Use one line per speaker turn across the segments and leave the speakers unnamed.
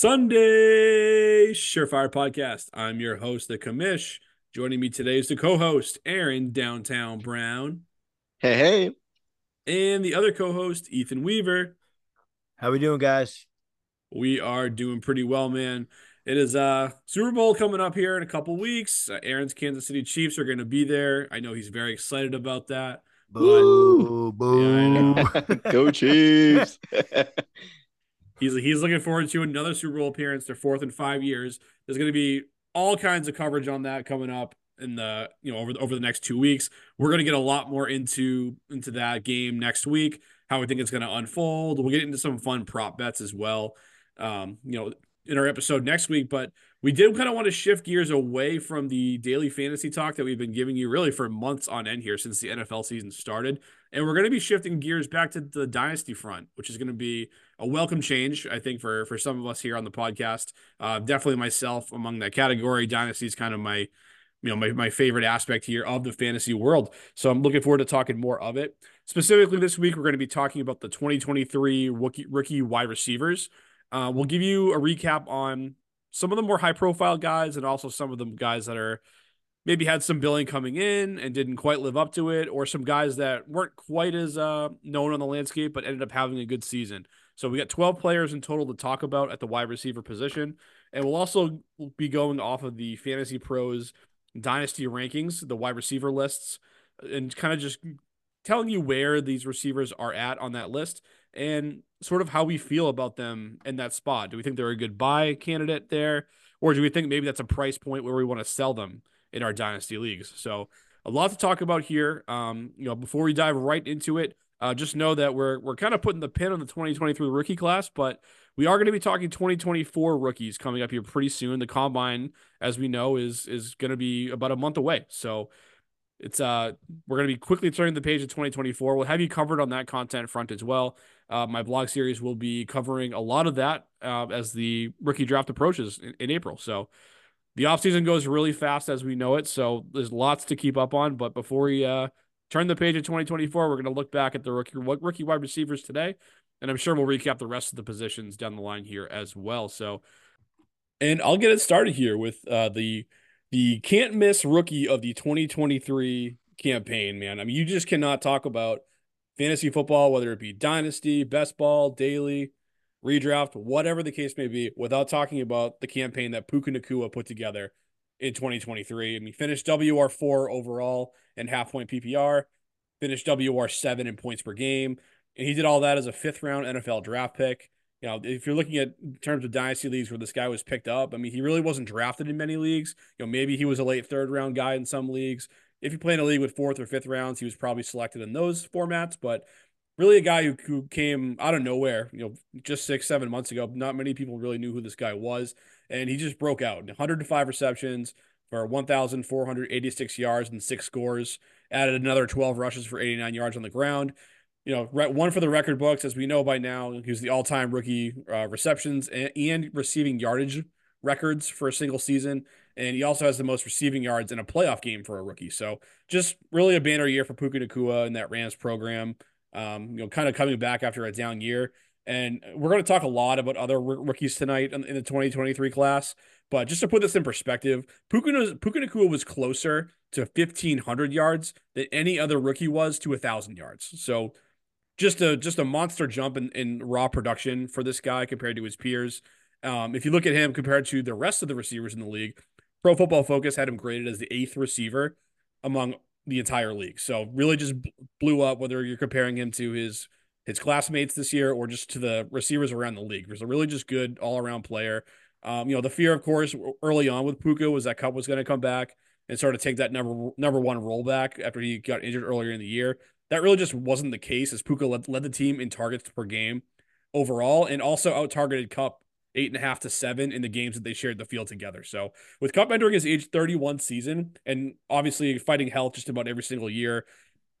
Sunday Surefire Podcast. I'm your host, the commish. Joining me today is the co-host, Aaron Downtown Brown.
Hey, hey.
And the other co-host, Ethan Weaver.
How we doing, guys?
We are doing pretty well, man. It is uh Super Bowl coming up here in a couple weeks. Uh, Aaron's Kansas City Chiefs are going to be there. I know he's very excited about that.
Boo, boo.
Yeah,
Go Chiefs.
He's he's looking forward to another Super Bowl appearance, their fourth in five years. There's going to be all kinds of coverage on that coming up in the you know over over the next two weeks. We're going to get a lot more into into that game next week. How we think it's going to unfold. We'll get into some fun prop bets as well. Um, you know, in our episode next week, but we did kind of want to shift gears away from the daily fantasy talk that we've been giving you really for months on end here since the NFL season started. And we're going to be shifting gears back to the dynasty front, which is going to be a welcome change, I think, for for some of us here on the podcast. Uh, definitely myself among that category. Dynasty is kind of my, you know, my, my favorite aspect here of the fantasy world. So I'm looking forward to talking more of it. Specifically this week, we're going to be talking about the 2023 rookie, rookie wide receivers. Uh, we'll give you a recap on some of the more high profile guys and also some of the guys that are maybe had some billing coming in and didn't quite live up to it, or some guys that weren't quite as uh, known on the landscape but ended up having a good season. So we got 12 players in total to talk about at the wide receiver position. And we'll also be going off of the Fantasy Pros Dynasty rankings, the wide receiver lists, and kind of just telling you where these receivers are at on that list and sort of how we feel about them in that spot. Do we think they're a good buy candidate there? Or do we think maybe that's a price point where we want to sell them in our dynasty leagues? So a lot to talk about here. Um, you know, before we dive right into it, uh, just know that we're we're kind of putting the pin on the 2023 rookie class, but we are going to be talking 2024 rookies coming up here pretty soon. The combine, as we know, is is going to be about a month away. So it's uh we're going to be quickly turning the page of 2024. We'll have you covered on that content front as well. Uh, my blog series will be covering a lot of that uh, as the rookie draft approaches in, in April. So the offseason goes really fast as we know it. So there's lots to keep up on. But before we uh, turn the page to 2024, we're going to look back at the rookie, rookie wide receivers today. And I'm sure we'll recap the rest of the positions down the line here as well. So, and I'll get it started here with uh, the the can't miss rookie of the 2023 campaign, man. I mean, you just cannot talk about fantasy football, whether it be dynasty, best ball, daily, redraft, whatever the case may be, without talking about the campaign that Puka Nacua put together in 2023. I mean, finished WR4 overall and half point PPR, finished WR7 in points per game. And he did all that as a fifth round NFL draft pick. You know, if you're looking at terms of dynasty leagues where this guy was picked up, I mean, he really wasn't drafted in many leagues. You know, maybe he was a late third round guy in some leagues. If you play in a league with fourth or fifth rounds, he was probably selected in those formats. But really, a guy who, who came out of nowhere, you know, just six, seven months ago. Not many people really knew who this guy was. And he just broke out 105 receptions for 1,486 yards and six scores, added another 12 rushes for 89 yards on the ground you know, one for the record books, as we know by now, he's the all-time rookie uh, receptions and, and, receiving yardage records for a single season, and he also has the most receiving yards in a playoff game for a rookie. So, just really a banner year for Puka Nacua and that Rams program. Um, you know, kind of coming back after a down year, and we're going to talk a lot about other rookies tonight in, in the 2023 class. But just to put this in perspective, Puka, Nacua was closer to 1,500 yards than any other rookie was to 1,000 yards. So just a just a monster jump in, in raw production for this guy compared to his peers. Um, if you look at him compared to the rest of the receivers in the league, Pro Football Focus had him graded as the eighth receiver among the entire league. So really just blew up whether you're comparing him to his his classmates this year or just to the receivers around the league. He's a really just good all around player. Um, you know, the fear, of course, early on with Puka was that Kupp was going to come back and sort of take that number number one rollback after he got injured earlier in the year. That really just wasn't the case as Puka led, led the team in targets per game overall and also out targeted Kupp eight and a half to seven in the games that they shared the field together. So with Kupp entering his age 31 season and obviously fighting health just about every single year,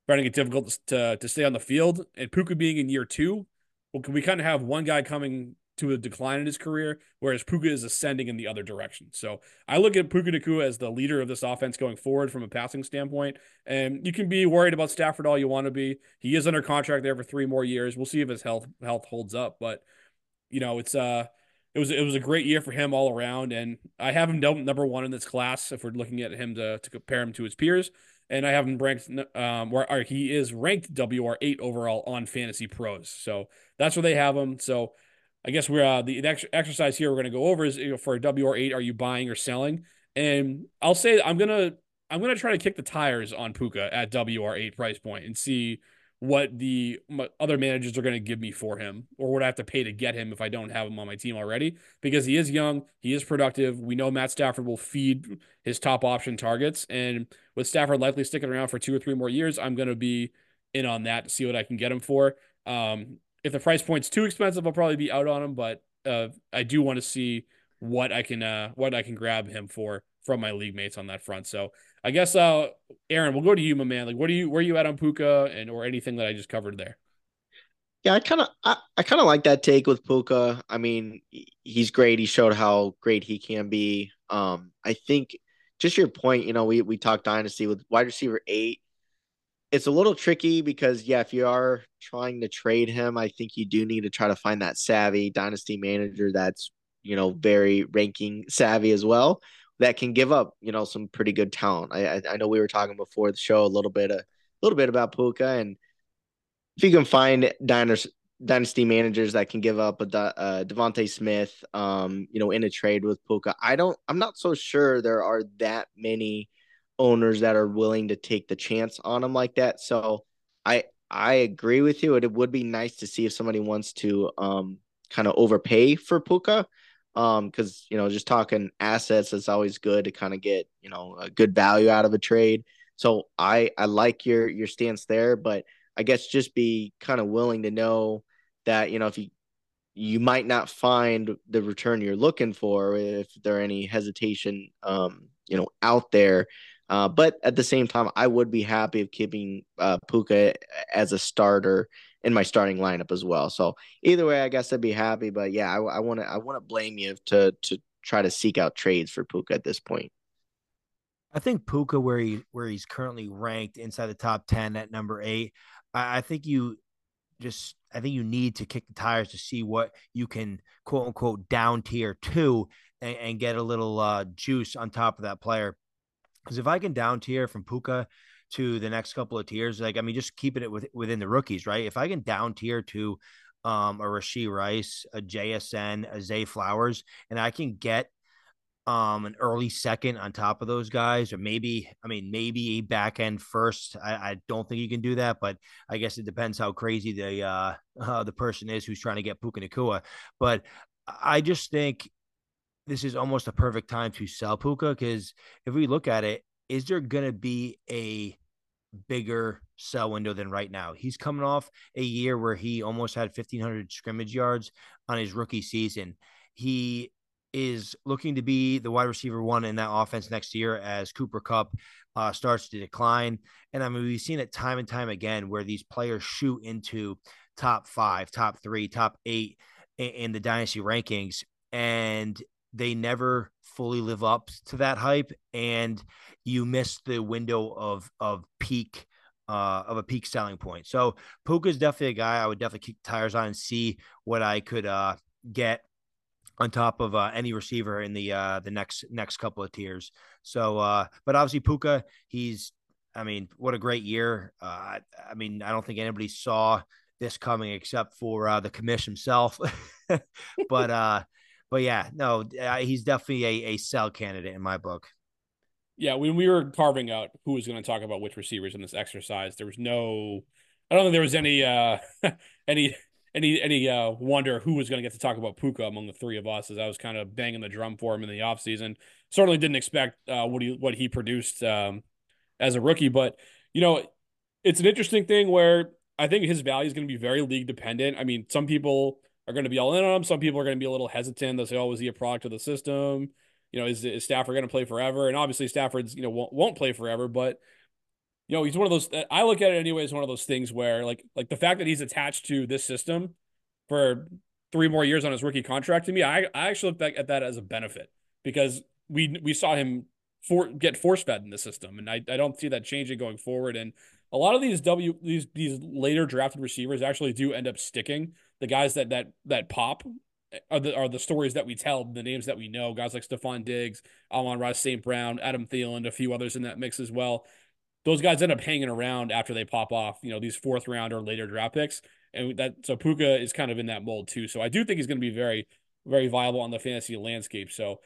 finding it difficult to, to stay on the field and Puka being in year two, well, we kind of have one guy coming to a decline in his career, whereas Puka is ascending in the other direction. So I look at Puka Nacua as the leader of this offense going forward from a passing standpoint. And you can be worried about Stafford all you want to be. He is under contract there for three more years. We'll see if his health health holds up. But you know, it's uh it was it was a great year for him all around, and I have him number one in this class if we're looking at him to to compare him to his peers, and I have him ranked um where he is ranked WR eight overall on Fantasy Pros, so that's where they have him. So I guess we're uh, the, the exercise here we're going to go over is you know, for a WR eight, are you buying or selling? And I'll say I'm gonna I'm gonna try to kick the tires on Puka at WR eight price point and see what the other managers are going to give me for him or what I have to pay to get him if I don't have him on my team already because he is young, he is productive. We know Matt Stafford will feed his top option targets and with Stafford likely sticking around for two or three more years, I'm going to be in on that to see what I can get him for. Um, if the price point's too expensive, I'll probably be out on him, but uh, I do want to see what I can uh, what I can grab him for from my league mates on that front. So I guess uh Aaron, we'll go to you, my man. Like what do you where are you at on Puka and or anything that I just covered there?
Yeah, I kind of I, I kind of like that take with Puka. I mean, he's great. He showed how great he can be. Um, I think just your point, you know, we we talked dynasty with wide receiver eight. It's a little tricky because yeah, if you are trying to trade him, I think you do need to try to find that savvy dynasty manager that's you know very ranking savvy as well that can give up, you know, some pretty good talent. I I know we were talking before the show a little bit a little bit about Puka, and if you can find dynasty dynasty managers that can give up a uh, DeVonta Smith, um, you know, in a trade with Puka, I don't. I'm not so sure there are that many owners that are willing to take the chance on him like that. So I I agree with you. It, would be nice to see if somebody wants to um kind of overpay for Puka. Um, because you know, just talking assets, it's always good to kind of get you know a good value out of a trade. So I I like your your stance there, but I guess just be kind of willing to know that you know if you you might not find the return you're looking for if there are any hesitation um you know out there uh, but at the same time i would be happy of keeping uh, puka as a starter in my starting lineup as well. So either way, I guess I'd be happy. But yeah, I want to I want to blame you to to try to seek out trades for Puka at this point.
I think Puka, where he where he's currently ranked inside the top ten at number eight, I, I think you just I think you need to kick the tires to see what you can quote unquote down tier two and, and get a little uh, juice on top of that player. Because if I can down tier from Puka to the next couple of tiers. Like, I mean, just keeping it with, within the rookies, right? If I can down tier to um, a Rashee Rice, a JSN, a Zay Flowers, and I can get um, an early second on top of those guys, or maybe, I mean, maybe a back end first. I, I don't think you can do that, but I guess it depends how crazy the uh, uh, the person is who's trying to get Puka Nacua. But I just think this is almost a perfect time to sell Puka because if we look at it, is there going to be a bigger sell window than right now? He's coming off a year where he almost had 1,500 scrimmage yards on his rookie season. He is looking to be the wide receiver one in that offense next year as Cooper Kupp uh, starts to decline. And I mean, we've seen it time and time again where these players shoot into top five, top three, top eight in, in the dynasty rankings. And they never fully live up to that hype and you miss the window of of peak uh, of a peak selling point. So Puka is definitely a guy I would definitely kick tires on and see what I could uh, get on top of uh, any receiver in the uh, the next next couple of tiers. So, uh, but obviously Puka, he's, I mean, what a great year. Uh, I mean, I don't think anybody saw this coming except for uh, the commission himself. but uh, but yeah, no, he's definitely a, a sell candidate in my book.
Yeah, when we were carving out who was going to talk about which receivers in this exercise, there was no, I don't think there was any, uh, any, any, any uh, wonder who was going to get to talk about Puka among the three of us, as I was kind of banging the drum for him in the offseason. Certainly didn't expect uh, what he what he produced um, as a rookie, but you know, it's an interesting thing where I think his value is going to be very league dependent. I mean, some people are going to be all in on him. Some people are going to be a little hesitant. They'll say, "Oh, is he a product of the system?" You know, is, is Stafford going to play forever? And obviously, Stafford's you know won't, won't play forever, but you know he's one of those. Uh, I look at it anyway as one of those things where like like the fact that he's attached to this system for three more years on his rookie contract to me, I I actually look back at that as a benefit because we we saw him for get force fed in the system, and I I don't see that changing going forward. And a lot of these W these these later drafted receivers actually do end up sticking the guys that that that pop are the are the stories that we tell, the names that we know, guys like Stefon Diggs, Amon-Ra St. Brown, Adam Thielen, a few others in that mix as well. Those guys end up hanging around after they pop off, you know, these fourth round or later draft picks. And that so Puka is kind of in that mold too. So I do think he's going to be very, very viable on the fantasy landscape. So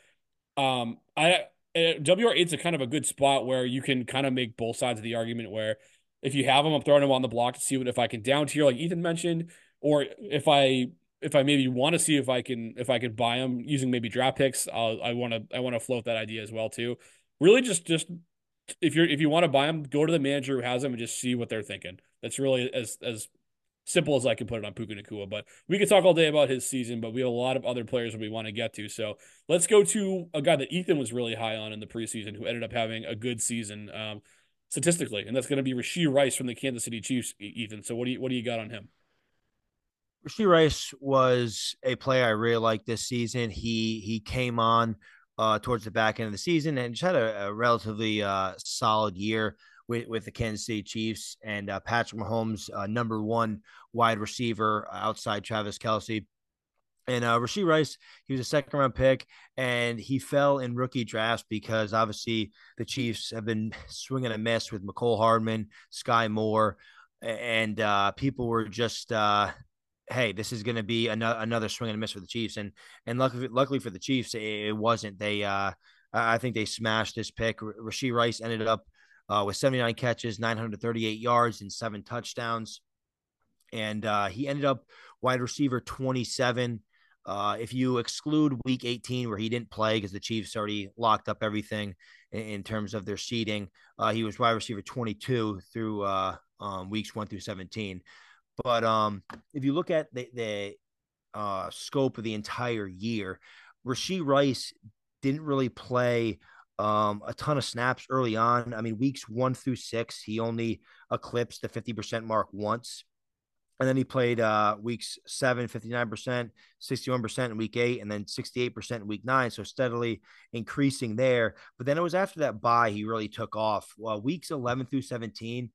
um I WR eight's a kind of a good spot where you can kind of make both sides of the argument where if you have him, I'm throwing him on the block to see what if I can down tier like Ethan mentioned, or if I if I maybe want to see if I can if I can buy them using maybe draft picks, I'll, I want to I want to float that idea as well too. Really, just just if you're if you want to buy them, go to the manager who has them and just see what they're thinking. That's really as as simple as I can put it on Puka Nacua. But we could talk all day about his season, but we have a lot of other players that we want to get to. So let's go to a guy that Ethan was really high on in the preseason, who ended up having a good season um, statistically, and that's going to be Rashee Rice from the Kansas City Chiefs. Ethan, so what do you what do you got on him?
Rashee Rice was a player I really liked this season. He he came on uh, towards the back end of the season and just had a, a relatively uh, solid year with, with the Kansas City Chiefs and uh, Patrick Mahomes, uh, number one wide receiver outside Travis Kelce. And uh, Rashee Rice, he was a second round pick, and he fell in rookie drafts because obviously the Chiefs have been swinging a miss with Mecole Hardman, Skyy Moore, and uh, people were just uh, hey, this is going to be another another swing and a miss for the Chiefs. And and luckily, luckily for the Chiefs, it, wasn't. They uh, I think they smashed this pick. Rashee Rice ended up uh, with 79 catches, 938 yards, and seven touchdowns. And uh, he ended up wide receiver 27. Uh, if you exclude week 18, where he didn't play because the Chiefs already locked up everything in, in terms of their seeding, uh, he was wide receiver 22 through uh, um, weeks one through 17. But um, if you look at the, the uh, scope of the entire year, Rashee Rice didn't really play um, a ton of snaps early on. I mean, weeks one through six, he only eclipsed the 50% mark once. And then he played uh, weeks seven, 59%, 61% in week eight, and then 68% in week nine. So steadily increasing there. But then it was after that bye, he really took off. Well, weeks 11 through 17,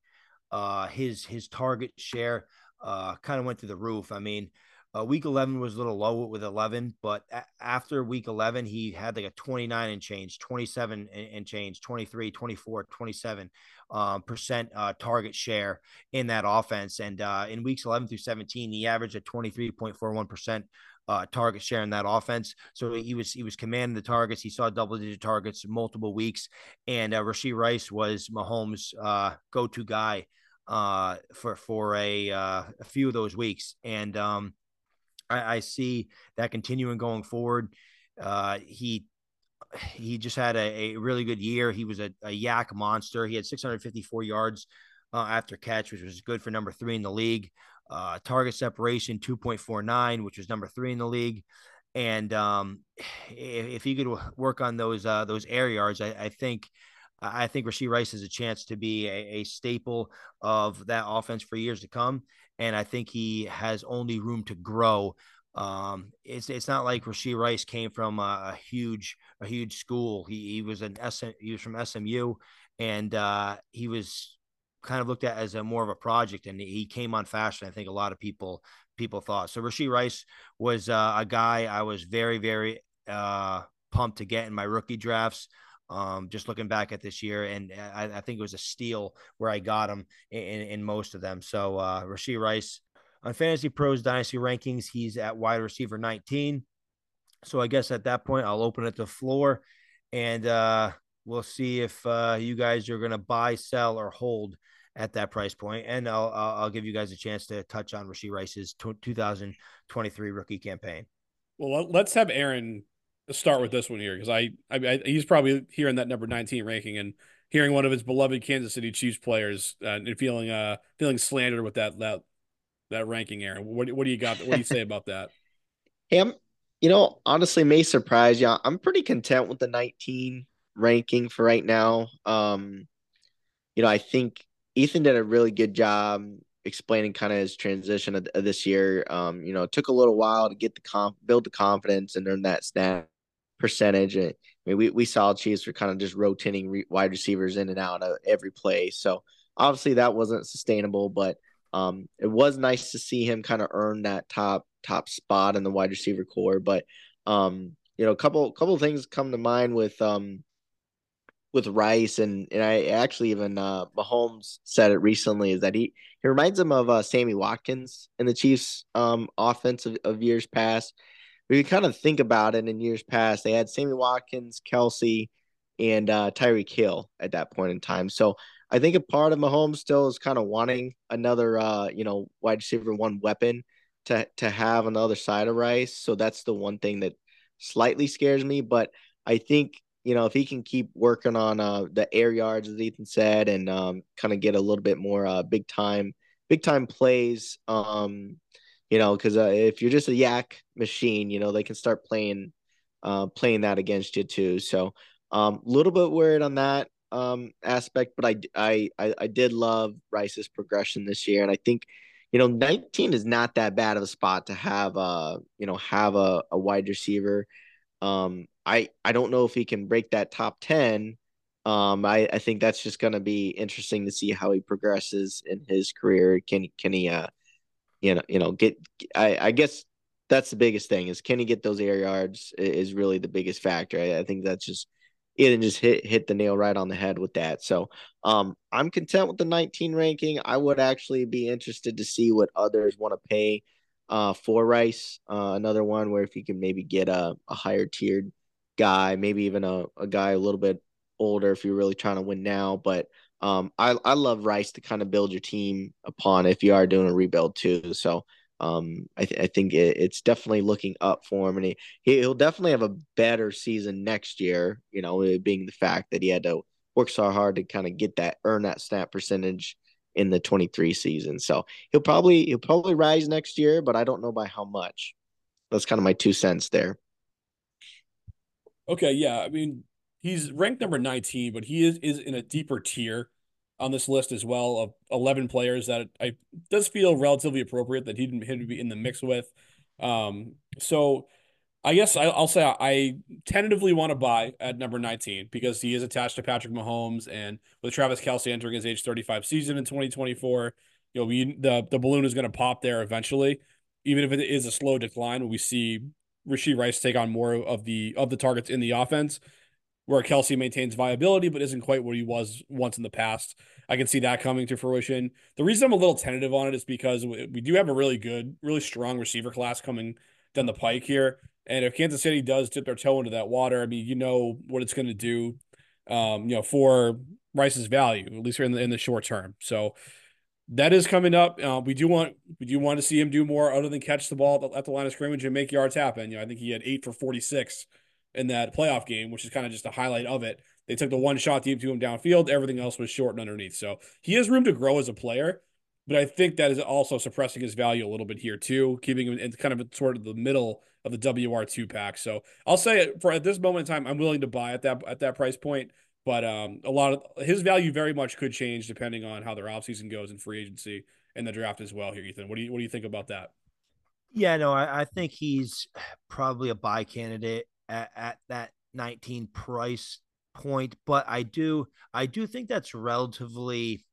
uh, his his target share uh, kind of went through the roof. I mean, uh, week 11 was a little low with 11, but a- after week 11, he had like a 29 and change, 27 and, and change, 23, 24, 27 um, percent uh, target share in that offense. And uh, in weeks 11 through 17, he averaged a 23.41 percent uh, target share in that offense. So he was he was commanding the targets. He saw double digit targets multiple weeks, and uh, Rashee Rice was Mahomes' uh, go to guy uh, for for a uh, a few of those weeks, and um, I, I, see that continuing going forward. Uh, he he just had a, a, really good year. He was a, a YAC monster. He had 654 yards uh, after catch, which was good for number three in the league. Uh, target separation 2.49, which was number three in the league. And um, if, if he could work on those uh, those air yards, I, I think I think Rashee Rice has a chance to be a, a, staple of that offense for years to come. And I think he has only room to grow. Um, it's it's not like Rashee Rice came from a, a huge a huge school. He he was an SM, he was from SMU, and uh, he was kind of looked at as a more of a project. And he came on fast. And I think a lot of people people thought so. Rashee Rice was uh, a guy I was very very uh, pumped to get in my rookie drafts. Um, just looking back at this year, and I, I, think it was a steal where I got him in, in most of them. So uh, Rashee Rice on Fantasy Pros Dynasty rankings, he's at wide receiver 19. So I guess at that point, I'll open it to the floor, and uh, we'll see if uh, you guys are going to buy, sell, or hold at that price point. And I'll I'll give you guys a chance to touch on Rashee Rice's 2023 rookie campaign.
Well, let's have Aaron start with this one here because I, I, I, he's probably hearing that number 19 ranking and hearing one of his beloved Kansas City Chiefs players uh, and feeling uh feeling slandered with that that that ranking. Aaron, what what do you got? What do you say about that?
Hey, I'm, you know, honestly, may surprise you. I'm pretty content with the 19 ranking for right now. Um, you know, I think Ethan did a really good job explaining kind of his transition of, of this year. Um, you know, it took a little while to get the comp, build the confidence, and earn that snap percentage. I mean, we, we saw Chiefs were kind of just rotating re- wide receivers in and out of every play. So obviously that wasn't sustainable, but um, it was nice to see him kind of earn that top top spot in the wide receiver core. But um, you know, a couple couple things come to mind with um with Rice and and I actually even uh Mahomes said it recently is that he he reminds him of uh Sammy Watkins in the Chiefs um offense of, of years past. We kind of think about it in years past, they had Sammy Watkins, Kelce, and uh Tyreek Hill at that point in time. So I think a part of Mahomes still is kind of wanting another uh, you know, wide receiver one weapon to to have on the other side of Rice. So that's the one thing that slightly scares me. But I think you know if he can keep working on uh, the air yards, as Ethan said, and um, kind of get a little bit more uh, big time, big time plays. Um, you know, because uh, if you're just a YAC machine, you know they can start playing, uh, playing that against you too. So a um, little bit worried on that um aspect, but I, I I did love Rice's progression this year, and I think you know 19 is not that bad of a spot to have a you know have a, a wide receiver. Um, I I don't know if he can break that top 10. Um, I I think that's just going to be interesting to see how he progresses in his career. Can can he uh you know you know get I I guess that's the biggest thing is can he get those air yards is really the biggest factor. I, I think that's just it and just hit hit the nail right on the head with that. So um, I'm content with the 19 ranking. I would actually be interested to see what others want to pay uh, for Rice. Uh, another one where if you can maybe get a, a higher tiered guy, maybe even a, a guy a little bit older if you're really trying to win now. But um, I, I love Rice to kind of build your team upon if you are doing a rebuild too. So um, I, th- I think it, it's definitely looking up for him, and he he'll definitely have a better season next year. You know, being the fact that he had to work so hard to kind of get that earn that snap percentage in the 23 season. So he'll probably he'll probably rise next year, but I don't know by how much. That's kind of my two cents there.
Okay, yeah, I mean he's ranked number 19, but he is is in a deeper tier on this list as well of 11 players that I does feel relatively appropriate that he didn't him to be in the mix with. Um, so I guess I, will say I tentatively want to buy at number 19 because he is attached to Patrick Mahomes and with Travis Kelce entering his age 35 season in 2024, you know, we the the balloon is going to pop there eventually, even if it is a slow decline we see Rashee Rice take on more of the of the targets in the offense where Kelce maintains viability but isn't quite where he was once in the past. I can see that coming to fruition. The reason I'm a little tentative on it is because we do have a really good, really strong receiver class coming down the pike here. And if Kansas City does dip their toe into that water, I mean, you know what it's going to do, um, you know, for Rice's value, at least in the in the short term. So that is coming up. Uh, we do want we do want to see him do more other than catch the ball at the line of scrimmage and make yards happen. You know, I think he had eight for forty six in that playoff game, which is kind of just a highlight of it. They took the one shot deep to him downfield. Everything else was short and underneath. So he has room to grow as a player, but I think that is also suppressing his value a little bit here too, keeping him in kind of sort of the middle of the WR2 pack. So I'll say for at this moment in time, I'm willing to buy at that at that price point. But um, a lot of his value very much could change depending on how their offseason goes in free agency and the draft as well here, Ethan. What do you what do you think about that?
Yeah, no, I, I think he's probably a buy candidate at, at that 19 price point, but I do I do think that's relatively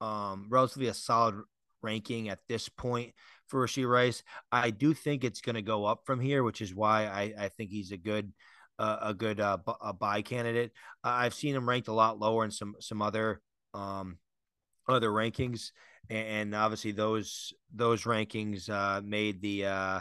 um relatively a solid ranking at this point for Rashee Rice. I do think it's going to go up from here, which is why I, I think he's a good uh, a good uh, b- a buy candidate. Uh, I've seen him ranked a lot lower in some some other um other rankings, and obviously those those rankings uh, made the uh,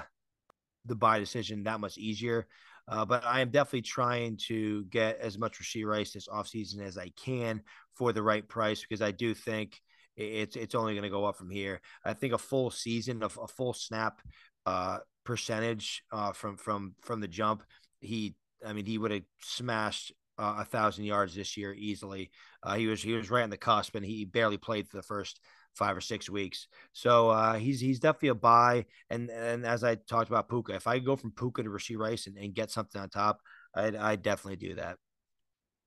the buy decision that much easier. Uh, but I am definitely trying to get as much Rashee Rice this offseason as I can for the right price because I do think it's it's only going to go up from here. I think a full season of a full snap uh, percentage uh, from from from the jump, he I mean he would have smashed uh, a thousand yards this year easily. Uh, he was he was right on the cusp, and he barely played for the first five or six weeks. So uh, he's he's definitely a buy. And and as I talked about Puka, if I go from Puka to Rashee Rice and, and get something on top, I'd, I'd definitely do that.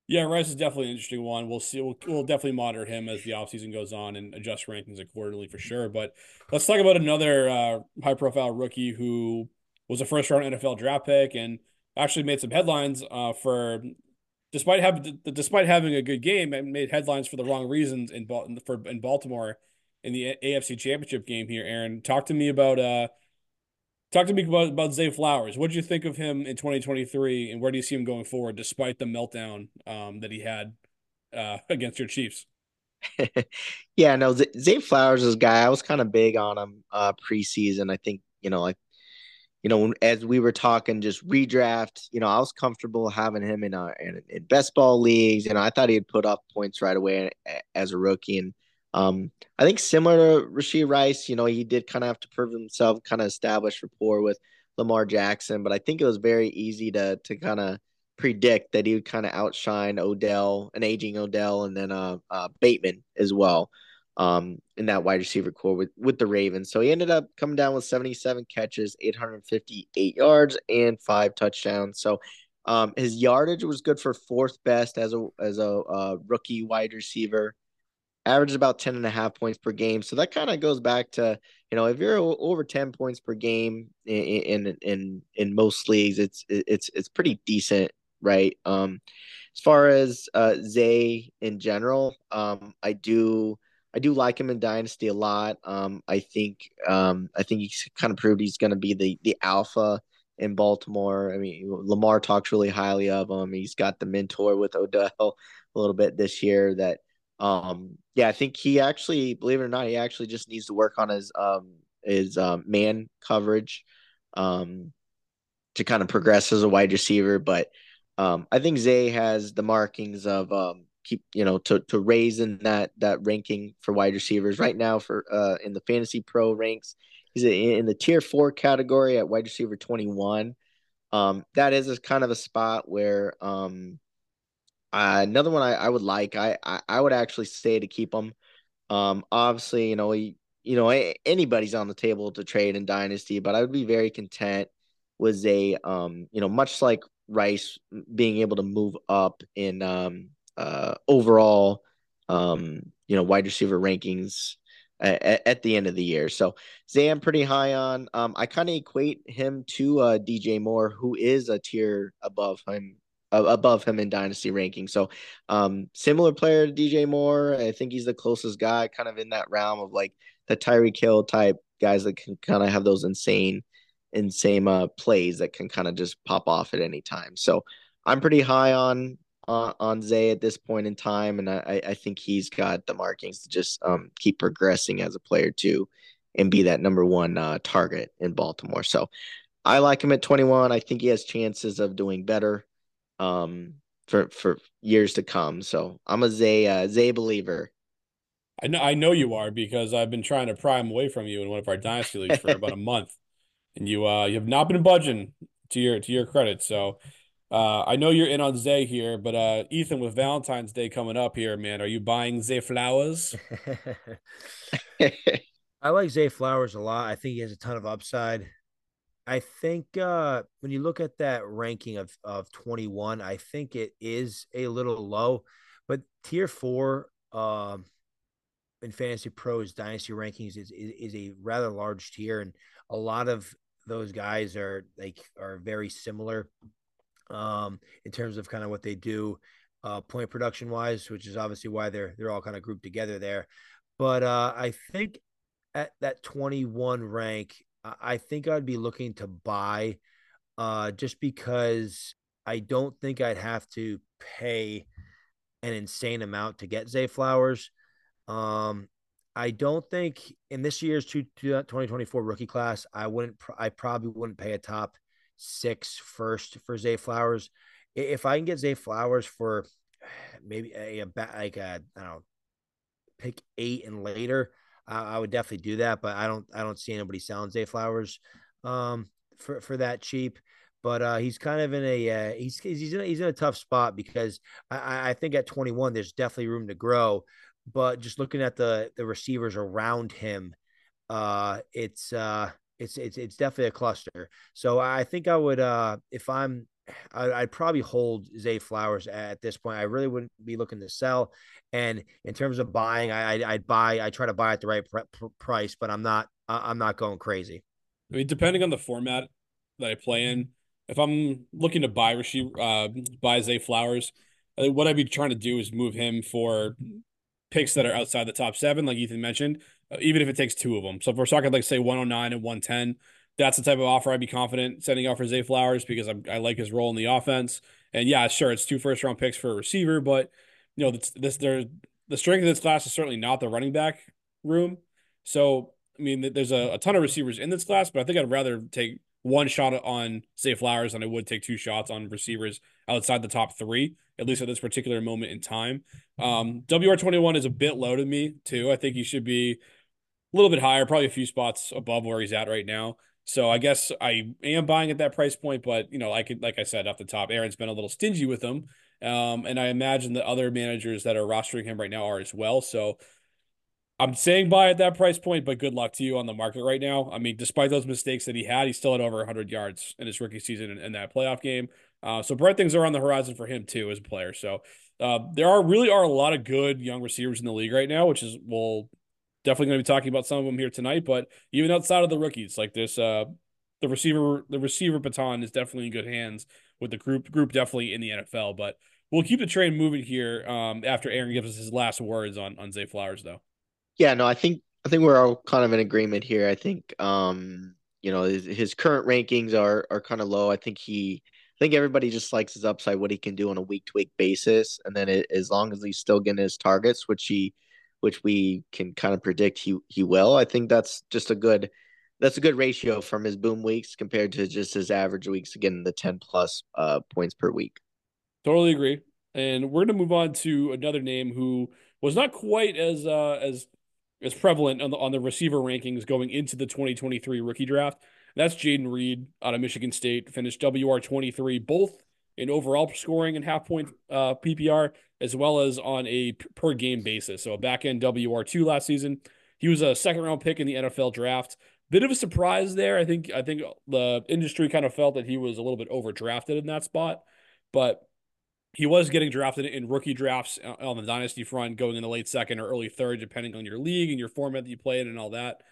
Yeah, Rice is definitely an interesting one. We'll see. We'll, we'll definitely monitor him as the offseason goes on and adjust rankings accordingly for sure. But let's talk about another uh, high profile rookie who was a first round NFL draft pick and actually made some headlines uh, for despite having despite having a good game and made headlines for the wrong reasons in for in Baltimore in the AFC Championship game here. Aaron, talk to me about uh Talk to me about, about Zay Flowers. What did you think of him in 2023, and where do you see him going forward, despite the meltdown um, that he had uh, against your Chiefs?
yeah, no, Zay Flowers is a guy. I was kind of big on him uh, preseason. I think you know, like you know, as we were talking, just redraft. You know, I was comfortable having him in, uh, in in best ball leagues. Know, I thought he'd put up points right away as a rookie, and um, I think similar to Rashee Rice, you know, he did kind of have to prove himself, kind of establish rapport with Lamar Jackson. But I think it was very easy to to kind of predict that he would kind of outshine Odell, an aging Odell, and then uh, uh, Bateman as well um, in that wide receiver core with, with the Ravens. So he ended up coming down with 77 catches, 858 yards, and five touchdowns. So um, his yardage was good for fourth best as a as a uh, rookie wide receiver averaged about 10 and a half points per game. So that kind of goes back to, you know, if you're over 10 points per game in, in, in, in most leagues, it's, it's, it's pretty decent, right? Um, as far as, uh, Zay in general, um, I do, I do like him in Dynasty a lot. Um, I think, um, I think he's kind of proved he's going to be the, the alpha in Baltimore. I mean, Lamar talks really highly of him. He's got the mentor with Odell a little bit this year that, um, yeah, I think he actually, believe it or not, he actually just needs to work on his um his um, man coverage, um, to kind of progress as a wide receiver. But um, I think Zay has the markings of um keep you know to to raise in that that ranking for wide receivers right now for uh in the fantasy pro ranks. He's in the tier four category at wide receiver twenty one. Um, that is a kind of a spot where um uh, another one I, I would like, I, I, I would actually say to keep him. Um, obviously, you know, he, you know, anybody's on the table to trade in dynasty, but I would be very content with a, um, you know, much like Rice being able to move up in um, uh, overall, um, you know, wide receiver rankings at, at, the end of the year. So Zay, I'm pretty high on. Um, I kind of equate him to uh, DJ Moore, who is a tier above him above him in dynasty ranking. So, um, similar player to DJ Moore. I think he's the closest guy, kind of in that realm of like the Tyreek Hill type guys that can kind of have those insane, insane uh, plays that can kind of just pop off at any time. So, I'm pretty high on uh, on Zay at this point in time, and I, I think he's got the markings to just um, keep progressing as a player too, and be that number one uh, target in Baltimore. So. I like him at 21. I think he has chances of doing better um, for for years to come. So I'm a Zay uh, Zay believer.
I know I know you are because I've been trying to pry him away from you in one of our dynasty leagues for about a month, and you uh you have not been budging to your to your credit. So uh, I know you're in on Zay here, but uh, Ethan, with Valentine's Day coming up here, man, are you buying Zay flowers?
I like Zay Flowers a lot. I think he has a ton of upside. I think uh, when you look at that ranking of of 21, I think it is a little low, but tier four um, in Fantasy Pros Dynasty rankings is, is, is a rather large tier, and a lot of those guys are like are very similar um, in terms of kind of what they do uh, point production wise, which is obviously why they're they're all kind of grouped together there. But uh, I think at that 21 rank, I think I'd be looking to buy uh, just because I don't think I'd have to pay an insane amount to get Zay Flowers. Um, I don't think in this year's 2024 rookie class, I wouldn't, I probably wouldn't pay a top six first for Zay Flowers. If I can get Zay Flowers for maybe a, a like a, I don't know, pick eight and later, I, I, would definitely do that, but I don't I don't see anybody selling Zay Flowers um, for for that cheap. But uh, he's kind of in a uh, he's he's in a, he's in a tough spot because I, I think at 21 there's definitely room to grow. But just looking at the the receivers around him, uh, it's uh, it's it's it's definitely a cluster. So I think I would uh, if I'm I, would probably hold Zay Flowers at this point. I really wouldn't be looking to sell. And in terms of buying, I, I'd buy. I try to buy at the right pr- price, but I'm not. I'm not going crazy.
I mean, depending on the format that I play in, if I'm looking to buy Rashee, uh, buy Zay Flowers, what I'd be trying to do is move him for picks that are outside the top seven, like Ethan mentioned, uh, even if it takes two of them. So if we're talking like say 109 and 110, that's the type of offer I'd be confident sending out for Zay Flowers because I'm, I like his role in the offense. And yeah, sure, it's two first round picks for a receiver, but you know, this, this there the strength of this class is certainly not the running back room. So I mean, there's a, a ton of receivers in this class, but I think I'd rather take one shot on Zay Flowers than I would take two shots on receivers outside the top three, at least at this particular moment in time. Um, WR21 is a bit low to me, too. I think he should be a little bit higher, probably a few spots above where he's at right now. So I guess I am buying at that price point, but you know, I could, like I said, off the top, Aaron's been a little stingy with him, um, and I imagine the other managers that are rostering him right now are as well. So I'm saying buy at that price point, but good luck to you on the market right now. I mean, despite those mistakes that he had, he still had over 100 yards in his rookie season in, in that playoff game. Uh, so bright things are on the horizon for him too as a player. So uh, there are really are a lot of good young receivers in the league right now, which is we'll definitely going to be talking about some of them here tonight. But even outside of the rookies, like this, uh, the receiver the receiver baton is definitely in good hands with the group group definitely in the NFL. But we'll keep the train moving here um, after Aaron gives us his last words on on Zay Flowers, though.
Yeah, no, I think I think we're all kind of in agreement here. I think um, you know, his, his current rankings are are kind of low. I think he I think everybody just likes his upside, what he can do on a week to week basis, and then it, as long as he's still getting his targets, which he which we can kind of predict he he will. I think that's just a good that's a good ratio from his boom weeks compared to just his average weeks again the 10 plus uh, points per week.
Totally agree. And we're going to move on to another name who was not quite as uh, as is prevalent on the on the receiver rankings going into the 2023 rookie draft. That's Jayden Reed out of Michigan State, finished WR 23, both in overall scoring and half point uh, PPR, as well as on a per game basis. So a back end WR2 last season. He was a second round pick in the NFL draft. Bit of a surprise there. I think I think the industry kind of felt that he was a little bit overdrafted in that spot, but he was getting drafted in rookie drafts uh, on the dynasty front, going in the late second or early third, depending on your league and your format that you play in and all that.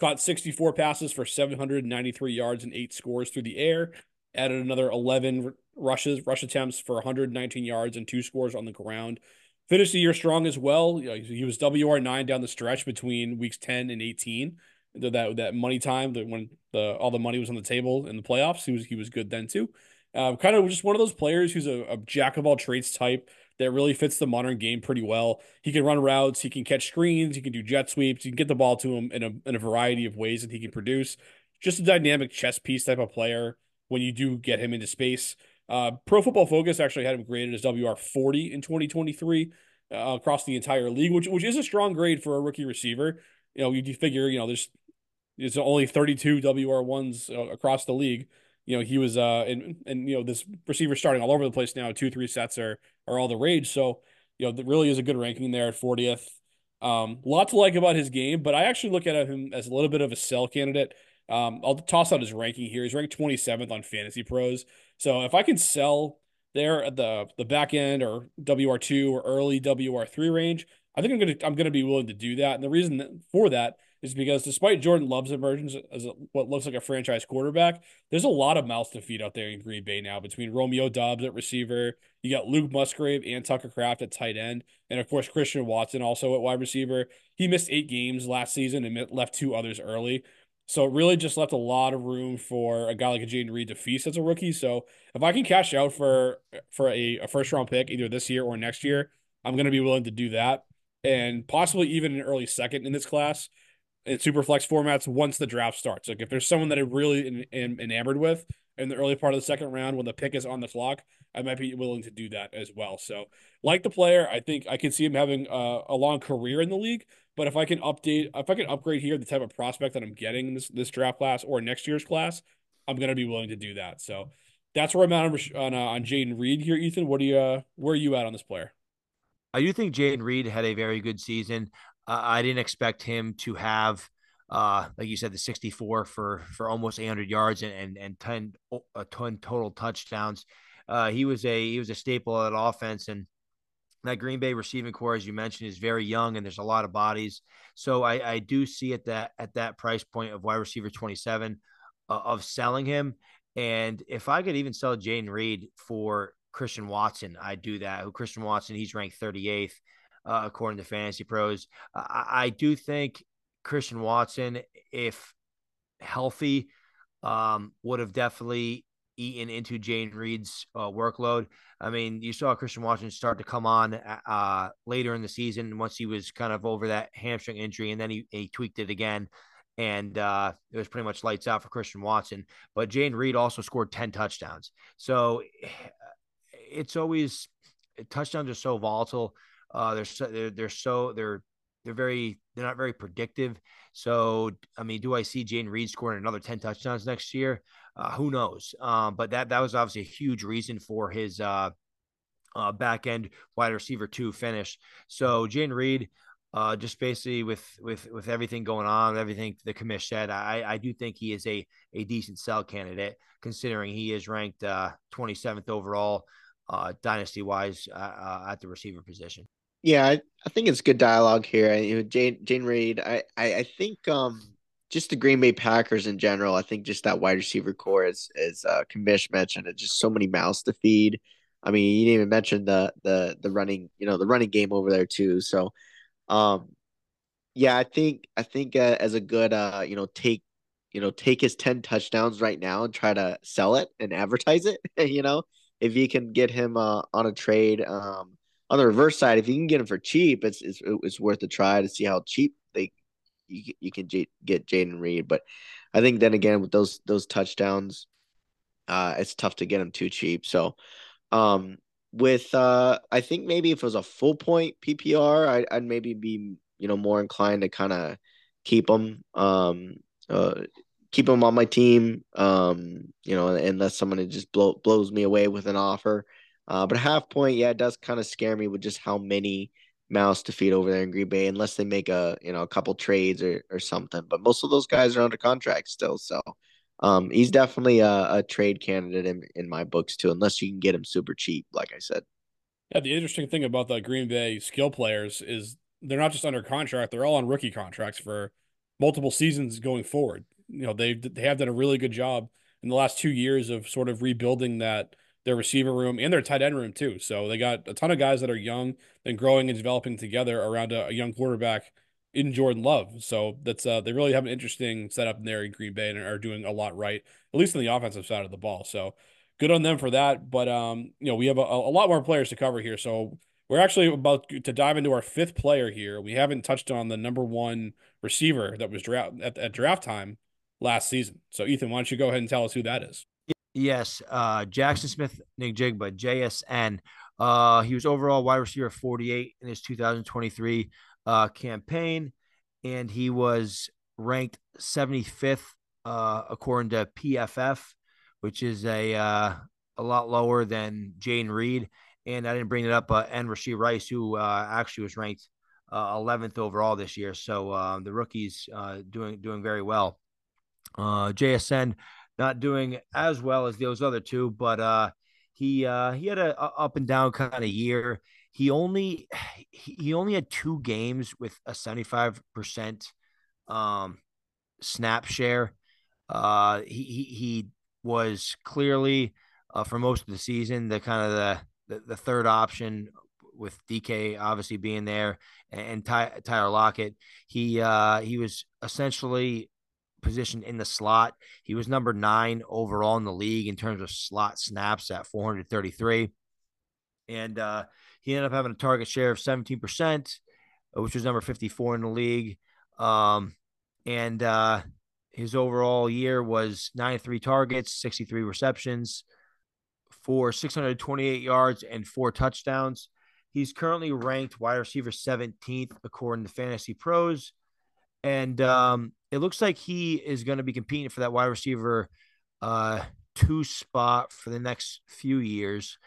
Caught 64 passes for 793 yards and eight scores through the air. Added another 11 rushes, rush attempts for 119 yards and two scores on the ground. Finished the year strong as well. He was WR nine down the stretch between weeks 10 and 18. That that money time, that when the all the money was on the table in the playoffs, he was he was good then too. Um, kind of just one of those players who's a, a jack of all trades type that really fits the modern game pretty well. He can run routes, he can catch screens, he can do jet sweeps, you can get the ball to him in a in a variety of ways that he can produce. Just a dynamic chess piece type of player when you do get him into space. Uh, Pro Football Focus actually had him graded as WR 40 in 2023 uh, across the entire league, which which is a strong grade for a rookie receiver. You know, you, figure, you know, there's there's only 32 WR ones uh, across the league you know, he was uh and and you know, this receiver starting all over the place now. Two, three sets are are all the rage. So, you know, that really is a good ranking there at 40th. Um, to like about his game, but I actually look at him as a little bit of a sell candidate. Um, I'll toss out his ranking here. He's ranked 27th on Fantasy Pros. So if I can sell there at the the back end or WR2 or early WR3 range, I think I'm gonna I'm gonna be willing to do that. And the reason for that is because despite Jordan Love's emergence as a, what looks like a franchise quarterback, there's a lot of mouths to feed out there in Green Bay now between Romeo Doubs at receiver. You got Luke Musgrave and Tucker Kraft at tight end. And of course, Christian Watson also at wide receiver. He missed eight games last season and left two others early. So it really just left a lot of room for a guy like a Jayden Reed to feast as a rookie. So if I can cash out for for a, a first round pick either this year or next year, I'm going to be willing to do that. And possibly even an early second in this class in super flex formats once the draft starts. Like if there's someone that I really am enamored with in the early part of the second round when the pick is on the clock, I might be willing to do that as well. So like the player, I think I can see him having a, a long career in the league. But if I can update, if I can upgrade here the type of prospect that I'm getting in this this draft class or next year's class, I'm gonna be willing to do that. So that's where I'm at on on, uh, on Jayden Reed here, Ethan. What do you uh, where are you at on this player?
I do think Jayden Reed had a very good season. Uh, I didn't expect him to have, uh, like you said, the 64 for for almost 800 yards and and, and 10 a ton total touchdowns. Uh, he was a he was a staple of that offense, and that Green Bay receiving core, as you mentioned, is very young, and there's a lot of bodies. So I, I do see at that at that price point of wide receiver 27 uh, of selling him. And if I could even sell Jayden Reed for Christian Watson, I do that. Who Christian Watson? He's ranked 38th uh, according to Fantasy Pros. I, I do think Christian Watson, if healthy, um, would have definitely eaten into Jayden Reed's uh, workload. I mean, you saw Christian Watson start to come on uh, later in the season once he was kind of over that hamstring injury, and then he, he tweaked it again. And uh, it was pretty much lights out for Christian Watson. But Jayden Reed also scored 10 touchdowns. So it's always touchdowns are so volatile. Uh, they're so they're, they're so they're they're very they're not very predictive. So I mean, do I see Jayden Reed scoring another 10 touchdowns next year? Uh, who knows? Um, but that that was obviously a huge reason for his uh, uh, back end wide receiver two finish. So Jayden Reed, uh, just basically with with with everything going on, everything the commission said, I I do think he is a a decent sell candidate considering he is ranked uh, 27th overall uh, dynasty wise uh, uh, at the receiver position.
Yeah, I, I think it's good dialogue here. You know, Jane Jayden Reed, I, I, I think um just the Green Bay Packers in general, I think just that wide receiver core is is uh Commish mentioned, it's just so many mouths to feed. I mean, you didn't even mention the the the running, you know, the running game over there too. So, um, yeah, I think I think uh, as a good uh, you know, take you know, take his ten touchdowns right now and try to sell it and advertise it. You know, if you can get him uh, on a trade, um, on the reverse side, if you can get him for cheap, it's it's, it's worth a try to see how cheap they you, you can j- get Jayden Reed. But I think then again with those those touchdowns, uh, it's tough to get him too cheap. So, um, with uh, I think maybe if it was a full point PPR, I'd, I'd maybe be you know more inclined to kind of keep him. Um, uh, keep him on my team. Um, you know, unless someone just blow, blows me away with an offer. Uh, but half point, yeah, it does kind of scare me with just how many mouths to feed over there in Green Bay, unless they make a you know a couple trades or or something. But most of those guys are under contract still, so um, he's definitely a, a trade candidate in in my books too, unless you can get him super cheap, like I said.
Yeah, the interesting thing about the Green Bay skill players is they're not just under contract; they're all on rookie contracts for multiple seasons going forward. You know, they they have done a really good job in the last two years of sort of rebuilding that their receiver room and their tight end room too. So they got a ton of guys that are young and growing and developing together around a, a young quarterback in Jordan Love. So that's uh, they really have an interesting setup in there in Green Bay and are doing a lot right, at least on the offensive side of the ball. So good on them for that. But um, you know, we have a, a lot more players to cover here. So we're actually about to dive into our fifth player here. We haven't touched on the number one receiver that was draft at, at draft time last season. So Ethan, why don't you go ahead and tell us who that is?
Yes, uh, Jaxon Smith-Njigba, JSN. Uh, he was overall wide receiver 48 in his 2023 uh, campaign, and he was ranked 75th uh, according to PFF, which is a uh, a lot lower than Jayden Reed. And I didn't bring it up, but and Rashee Rice, who uh, actually was ranked uh, 11th overall this year. So uh, the rookies uh, doing doing very well. Uh, JSN not doing as well as those other two, but uh, he uh, he had a, a up and down kind of year. He only he only had two games with a seventy five percent um, snap share. Uh, he, he he was clearly uh, for most of the season the kind of the the, the third option with DK obviously being there and Ty, Tyler Lockett. He uh, he was essentially position in the slot. He was number nine overall in the league in terms of slot snaps at 433. And uh, he ended up having a target share of 17%, which was number 54 in the league. Um, and uh, his overall year was 93 targets, 63 receptions for 628 yards and four touchdowns. He's currently ranked wide receiver 17th according to Fantasy Pros. And um, it looks like he is going to be competing for that wide receiver uh, two spot for the next few years.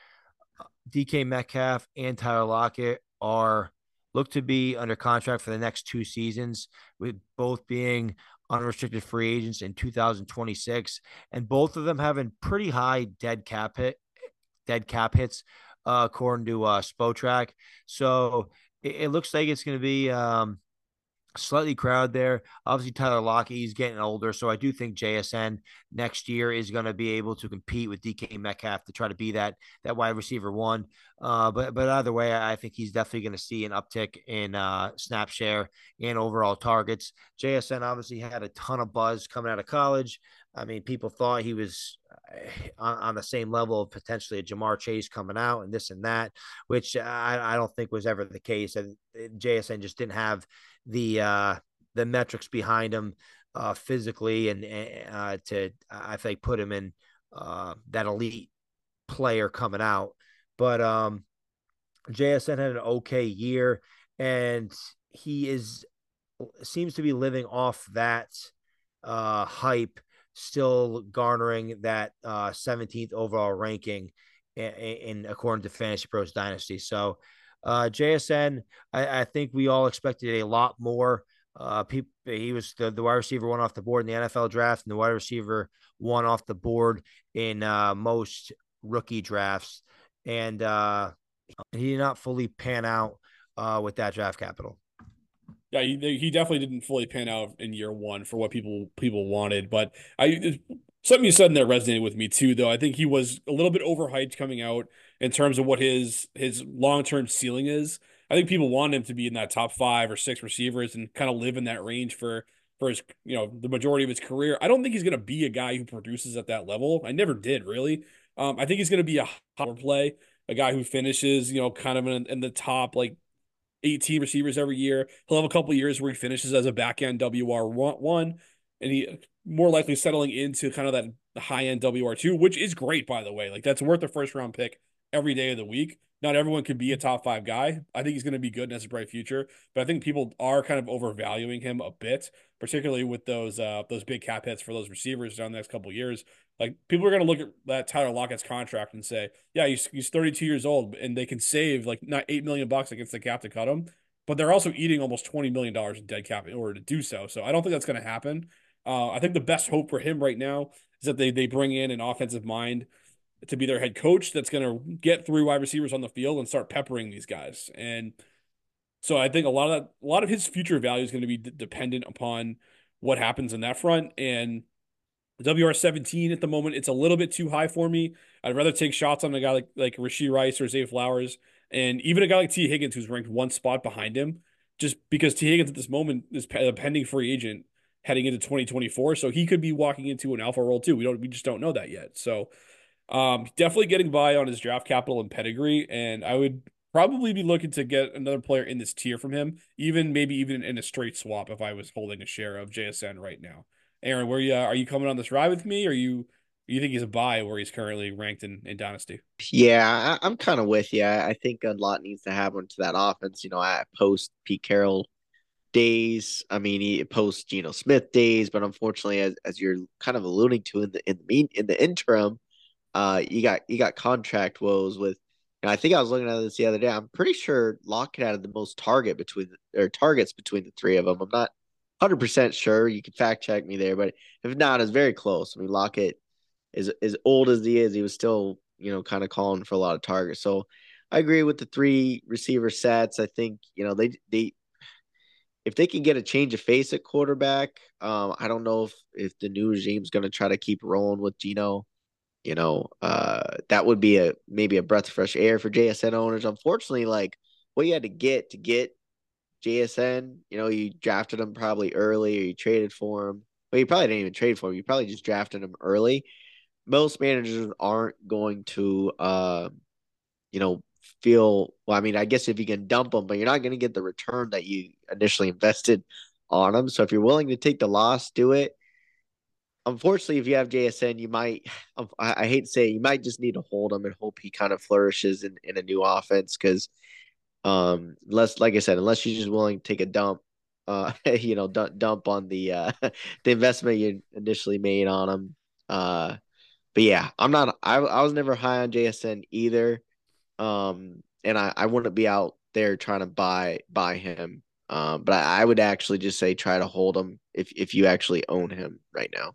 DK Metcalf and Tyler Lockett are look to be under contract for the next two seasons, with both being unrestricted free agents in 2026, and both of them having pretty high dead cap hit, dead cap hits, uh, according to uh, Spotrac. So it, it looks like it's going to be um, slightly crowded there. Obviously, Tyler Lockett, he's getting older. So I do think JSN next year is going to be able to compete with DK Metcalf to try to be that that wide receiver one. Uh, but but either way, I think he's definitely going to see an uptick in uh, snap share and overall targets. JSN obviously had a ton of buzz coming out of college. I mean, people thought he was on, on, the same level of potentially a Ja'Marr Chase coming out and this and that, which I, I don't think was ever the case. And eh, JSN just didn't have the uh, the metrics behind him uh, physically and eh, uh, to I think put him in uh, that elite player coming out. But um, JSN had an okay year, and he is seems to be living off that uh, hype, still garnering that uh, 17th overall ranking in, in according to Fantasy Pros Dynasty. So uh, JSN, I, I, think we all expected a lot more. Uh, people, he was the, the wide receiver one off the board in the NFL draft, and the wide receiver one off the board in uh, most rookie drafts. And uh, he did not fully pan out uh, with that draft capital.
Yeah, he, he definitely didn't fully pan out in year one for what people people wanted. But I something you said in there resonated with me too, though. I think he was a little bit overhyped coming out in terms of what his his long term ceiling is. I think people want him to be in that top five or six receivers and kind of live in that range for for his you know the majority of his career. I don't think he's going to be a guy who produces at that level. I never did really. Um, I think he's going to be a power play, a guy who finishes you know kind of in, in the top like 18 receivers every year. He'll have a couple years where he finishes as a back end WR one, and he more likely settling into kind of that high end WR two, which is great by the way. Like that's worth a first round pick every day of the week. Not everyone can be a top five guy. I think he's going to be good and has a bright future, but I think people are kind of overvaluing him a bit, particularly with those uh those big cap hits for those receivers down the next couple years. Like people are going to look at that Tyler Lockett's contract and say, yeah, he's he's 32 years old and they can save like not eight million bucks against the cap to cut him, but they're also eating almost 20 million dollars in dead cap in order to do so. So I don't think that's going to happen. Uh, I think the best hope for him right now is that they they bring in an offensive mind to be their head coach that's going to get three wide receivers on the field and start peppering these guys. And so I think a lot of that, a lot of his future value is going to be d- dependent upon what happens in that front. And WR 17 at the moment, it's a little bit too high for me. I'd rather take shots on a guy like, like Rashee Rice or Zay Flowers and even a guy like Tee Higgins, who's ranked one spot behind him, just because Tee Higgins at this moment is a pending free agent heading into 2024. So he could be walking into an alpha role too. We don't, we just don't know that yet. So um, definitely getting by on his draft capital and pedigree, and I would probably be looking to get another player in this tier from him, even maybe even in a straight swap if I was holding a share of JSN right now. Aaron, where you uh, are you coming on this ride with me, or you you think he's a buy where he's currently ranked in, in Dynasty?
Yeah, I, am kind of with you. I think a lot needs to happen to that offense. You know, at post Pete Carroll days. I mean, he post Geno Smith days, but unfortunately, as, as you're kind of alluding to in the in the mean in the interim, uh, you got you got contract woes with. You know, I think I was looking at this the other day. I'm pretty sure Lockett had the most target between or targets between the three of them. I'm not 100 percent sure. You can fact check me there, but if not, it's very close. I mean, Lockett is as old as he is, he was still you know kind of calling for a lot of targets. So I agree with the three receiver sets. I think you know they they if they can get a change of face at quarterback, um, I don't know if if the new regime's going to try to keep rolling with Geno. You know, uh, that would be a maybe a breath of fresh air for JSN owners. Unfortunately, like what you had to get to get JSN, you know, you drafted him probably early or you traded for him. Well, you probably didn't even trade for him. You probably just drafted him early. Most managers aren't going to, uh, you know, feel. Well, I mean, I guess if you can dump them, but you're not going to get the return that you initially invested on them. So if you're willing to take the loss, do it unfortunately, if you have JSN, you might, I, I, hate to say it, you might just need to hold him and hope he kind of flourishes in, in a new offense. Cause, um, unless, like I said, unless you're just willing to take a dump, uh, you know, dump, dump on the, uh, the investment you initially made on him. Uh, but yeah, I'm not, I, I was never high on JSN either. Um, and I, I wouldn't be out there trying to buy, buy him. Um, but I, I would actually just say try to hold him if, if you actually own him right now.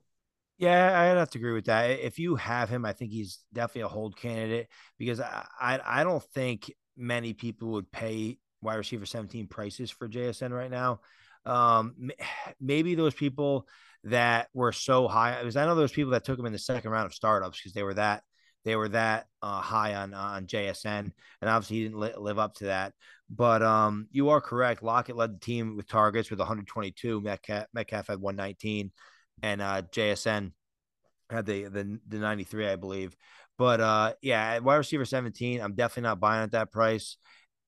Yeah, I'd have to agree with that. If you have him, I think he's definitely a hold candidate because I, I, I don't think many people would pay wide receiver 17 prices for JSN right now. um, maybe those people that were so high. Because I know those people that took him in the second round of startups because they were that they were that uh, high on on JSN, and obviously he didn't li- live up to that. But um, you are correct. Lockett led the team with targets with 122. Metcalf, Metcalf had 119, and uh, JSN had the, the the 93, I believe. But uh, yeah, wide receiver 17, I'm definitely not buying at that price.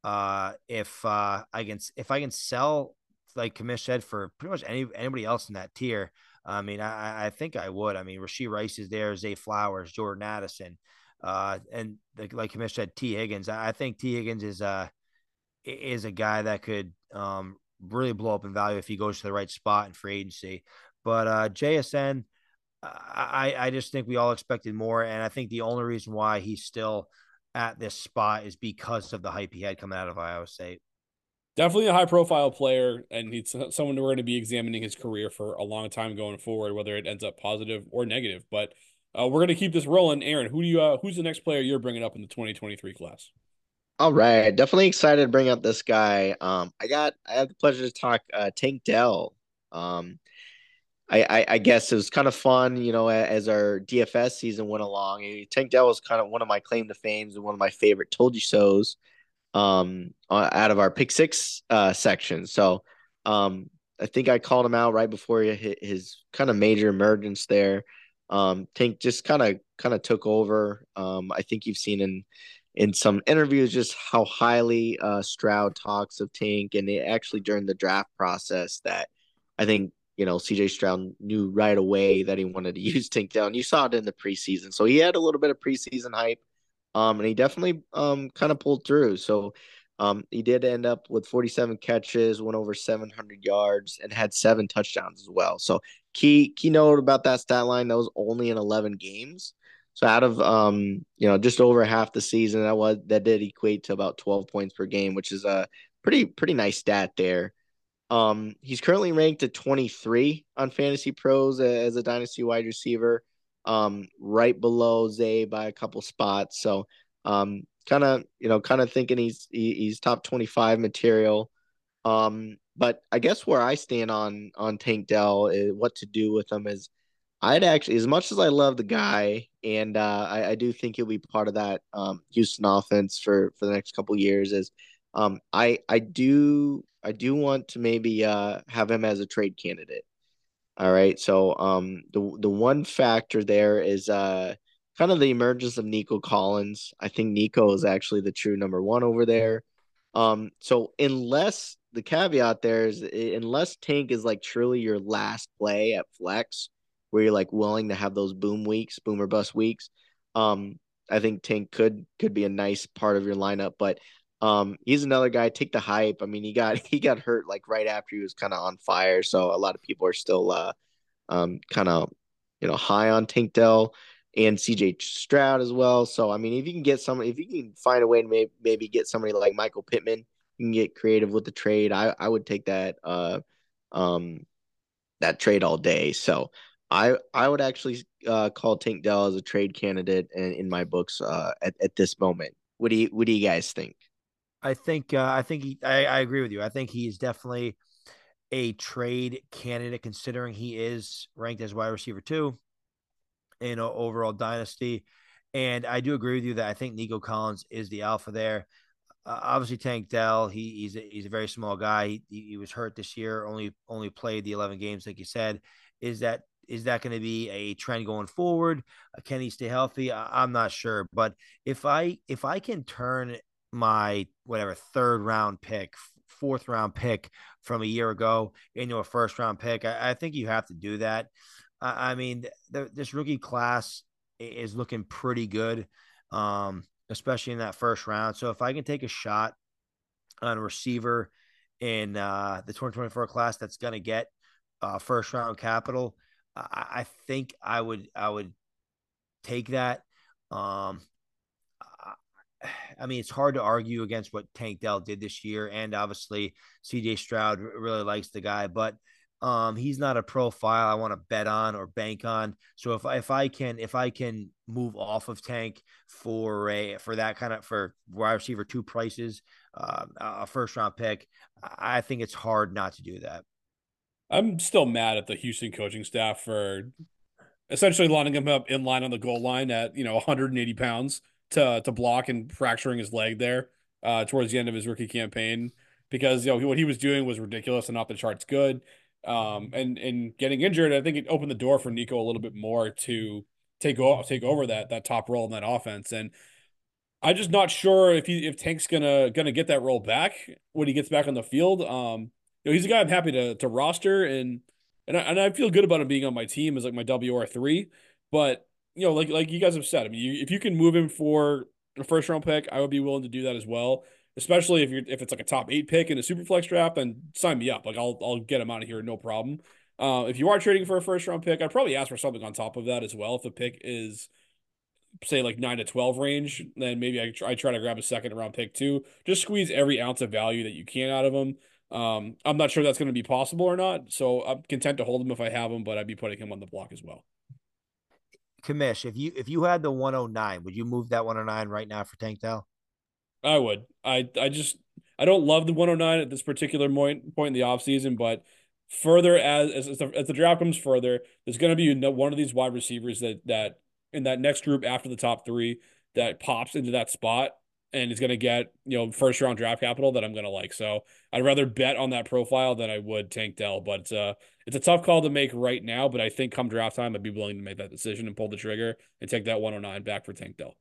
Uh, if uh, I can if I can sell like Commish said for pretty much any anybody else in that tier, I mean, I, I think I would. I mean, Rashee Rice is there, Zay Flowers, Jordan Addison, uh, and like, like Commish said, Tee Higgins. I, think Tee Higgins is uh is a guy that could um really blow up in value if he goes to the right spot in free agency. But uh, JSN, I, I just think we all expected more. And I think the only reason why he's still at this spot is because of the hype he had coming out of Iowa State.
Definitely a high profile player, and he's someone we're going to be examining his career for a long time going forward, whether it ends up positive or negative. But uh, we're going to keep this rolling. Aaron, who do you uh, who's the next player you're bringing up in the 2023 class?
All right, definitely excited to bring up this guy. Um, I got I had the pleasure to talk uh, Tank Dell. Um, I, I, I guess it was kind of fun, you know, as our DFS season went along. Tank Dell was kind of one of my claim to fame and one of my favorite told you so's um, out of our pick six uh, section. So um, I think I called him out right before he hit his kind of major emergence there. Um, Tank just kind of kind of took over. Um, I think you've seen in in some interviews just how highly uh, Stroud talks of Tank, and actually during the draft process that I think you know, CJ Stroud knew right away that he wanted to use Dell. You saw it in the preseason. So he had a little bit of preseason hype. Um, and he definitely um kind of pulled through. So um he did end up with 47 catches, went over 700 yards, and had seven touchdowns as well. So key key note about that stat line that was only in 11 games. So out of um you know just over half the season, that was that did equate to about 12 points per game, which is a pretty pretty nice stat there. Um, he's currently ranked at 23 on Fantasy Pros as a dynasty wide receiver, um, right below Zay by a couple spots. So, um, kind of, you know, kind of thinking he's he, he's top 25 material. Um, but I guess where I stand on on Tank Dell is what to do with him is I'd actually, as much as I love the guy, and uh, I, I do think he'll be part of that um, Houston offense for for the next couple years. Is um, I I do I do want to maybe uh, have him as a trade candidate. All right. So um, the the one factor there is uh, kind of the emergence of Nico Collins. I think Nico is actually the true number one over there. Um, so unless the caveat there is unless Tank is like truly your last play at flex, where you're like willing to have those boom weeks, boomer bust weeks, um, I think Tank could could be a nice part of your lineup. But um, he's another guy. Take the hype. I mean, he got he got hurt like right after he was kind of on fire, so a lot of people are still uh, um, kind of you know high on Tank Dell and CJ Stroud as well. So I mean, if you can get somebody, if you can find a way to maybe, maybe get somebody like Michael Pittman, you can get creative with the trade. I I would take that uh um that trade all day. So I I would actually uh, call Tank Dell as a trade candidate in, in my books uh, at at this moment. What do you what do you guys think?
I think uh, I think he, I, I agree with you. I think he is definitely a trade candidate considering he is ranked as wide receiver two in overall dynasty. And I do agree with you that I think Nico Collins is the alpha there. Uh, obviously, Tank Dell, he, he's a, he's a very small guy. He, he was hurt this year, only only played the 11 games, like you said. Is that is that going to be a trend going forward? Uh, can he stay healthy? I, I'm not sure, but if I if I can turn my whatever third round pick, fourth round pick from a year ago into a first round pick. I, I think you have to do that. I, I mean, the, this rookie class is looking pretty good, um, especially in that first round. So if I can take a shot on a receiver in uh, the 2024 class that's going to get uh, first round capital, I, I think I would I would take that. Um, I mean, it's hard to argue against what Tank Dell did this year, and obviously CJ Stroud really likes the guy, but um, he's not a profile I want to bet on or bank on. So if I, if I can if I can move off of Tank for a for that kind of for wide receiver two prices, uh, a first round pick, I think it's hard not to do that.
I'm still mad at the Houston coaching staff for essentially lining him up in line on the goal line at you know 180 pounds to to block and fracturing his leg there uh, towards the end of his rookie campaign because you know what he was doing was ridiculous and off the charts good. Um, and and getting injured, I think it opened the door for Nico a little bit more to take take over that that top role in that offense. And I'm just not sure if he if Tank's gonna gonna get that role back when he gets back on the field. Um, you know, he's a guy I'm happy to to roster and and I, and I feel good about him being on my team as like my WR three. But you know, like like you guys have said, I mean, you, if you can move him for a first round pick, I would be willing to do that as well. Especially if you're if it's like a top eight pick in a super flex draft, then sign me up. Like I'll I'll get him out of here, no problem. Uh, if you are trading for a first round pick, I'd probably ask for something on top of that as well. If the pick is say like nine to twelve range, then maybe I try, I try to grab a second round pick too. Just squeeze every ounce of value that you can out of them. Um, I'm not sure that's going to be possible or not, so I'm content to hold him if I have him, but I'd be putting him on the block as well.
Commish, if you if you had the 109, would you move that 109 right now for Tank Dell?
I would. I I just I don't love the 109 at this particular point point in the offseason, but further as as the, as the draft comes further, there's going to be one of these wide receivers that that in that next group after the top three that pops into that spot and is going to get you know first round draft capital that I'm going to like. So I'd rather bet on that profile than I would Tank Dell. But uh, it's a tough call to make right now. But I think come draft time, I'd be willing to make that decision and pull the trigger and take that 109 back for Tank Dell.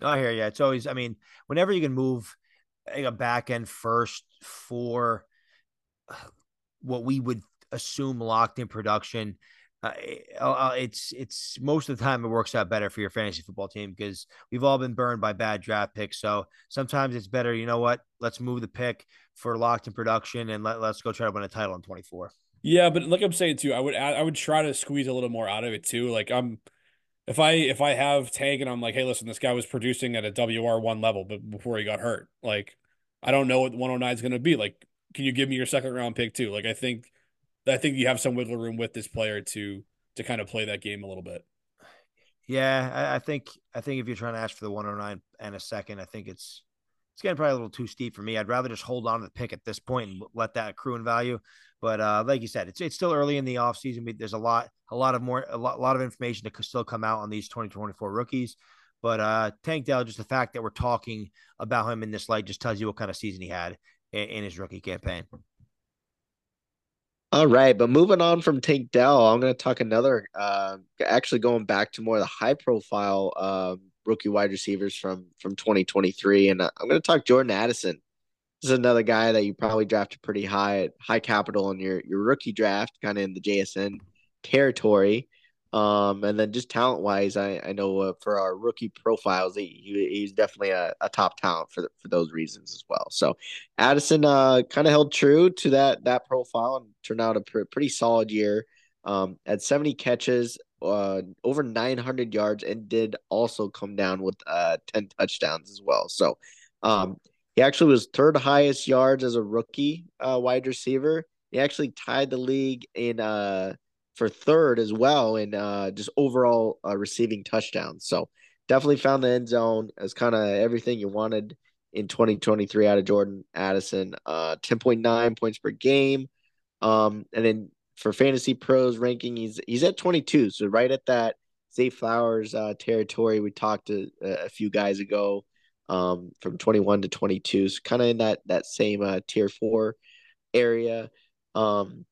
I hear you. It's always, I mean, whenever you can move a back end first for what we would assume locked in production uh, uh, it's it's most of the time it works out better for your fantasy football team because we've all been burned by bad draft picks. So sometimes it's better. You know what? Let's move the pick for locked in production and let, let's go try to win a title in 24.
Yeah, but like I'm saying too, I would add, I would try to squeeze a little more out of it too. Like I'm if I if I have Tank and I'm like, hey, listen, this guy was producing at a WR one level, but before he got hurt, like I don't know what 109 is going to be. Like, can you give me your second round pick too? Like I think I think you have some wiggle room with this player to to kind of play that game a little bit.
Yeah, I, I think I think if you're trying to ask for the 109 and a second, I think it's it's getting probably a little too steep for me. I'd rather just hold on to the pick at this point and let that accrue in value. But uh, like you said, it's it's still early in the offseason. There's a lot, a lot of more, a lot, a lot of information to still come out on these 2024 rookies. But uh, Tank Dell, just the fact that we're talking about him in this light just tells you what kind of season he had in, in his rookie campaign.
All right, but moving on from Tank Dell, I'm going to talk another. Uh, actually, going back to more of the high profile uh, rookie wide receivers from from 2023, and uh, I'm going to talk Jordan Addison. This is another guy that you probably drafted pretty high high capital in your your rookie draft, kind of in the JSN territory. Um, and then just talent wise, I, I know uh, for our rookie profiles, he, he he's definitely a, a top talent for for those reasons as well. So Addison uh, kind of held true to that that profile and turned out a pr- pretty solid year. Um, at 70 catches, uh, over 900 yards, and did also come down with uh 10 touchdowns as well. So um, he actually was third highest yards as a rookie uh, wide receiver. He actually tied the league in uh for third as well in uh, just overall uh, receiving touchdowns. So definitely found the end zone as kind of everything you wanted in 2023 out of Jordan Addison. Uh, 10.9 points per game. Um, and then for fantasy pros ranking, he's he's at 22, so right at that Zay Flowers uh, territory. We talked to a, a few guys ago um, from 21 to 22, so kind of in that that same uh, tier four area. Um,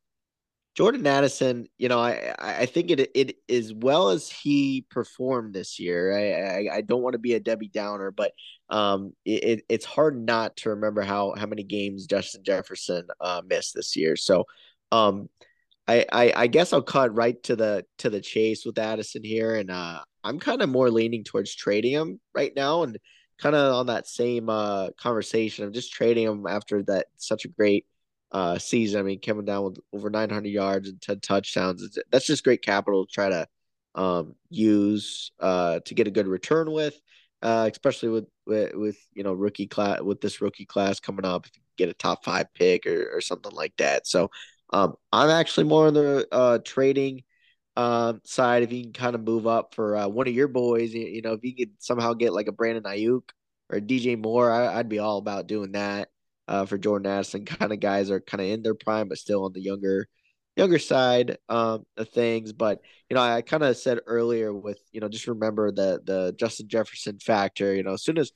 Jordan Addison, you know, I I think it it as well as he performed this year. I I, I don't want to be a Debbie Downer, but um, it, it's hard not to remember how how many games Justin Jefferson uh, missed this year. So, um, I, I I guess I'll cut right to the to the chase with Addison here, and uh, I'm kind of more leaning towards trading him right now, and kind of on that same uh conversation of just trading him after that such a great uh, season. I mean, coming down with over 900 yards and 10 touchdowns. That's just great capital to try to um, use uh, to get a good return with, uh, especially with, with, with you know rookie class with this rookie class coming up. If you get a top five pick or, or something like that. So um, I'm actually more on the uh, trading um, side. If you can kind of move up for uh, one of your boys, you, you know, if you could somehow get like a Brandon Aiyuk or DJ Moore, I, I'd be all about doing that uh, for Jordan Addison. Kind of guys are kind of in their prime, but still on the younger younger side um, of things. But you know, I kind of said earlier with you know just remember the the Justin Jefferson factor. You know, as soon as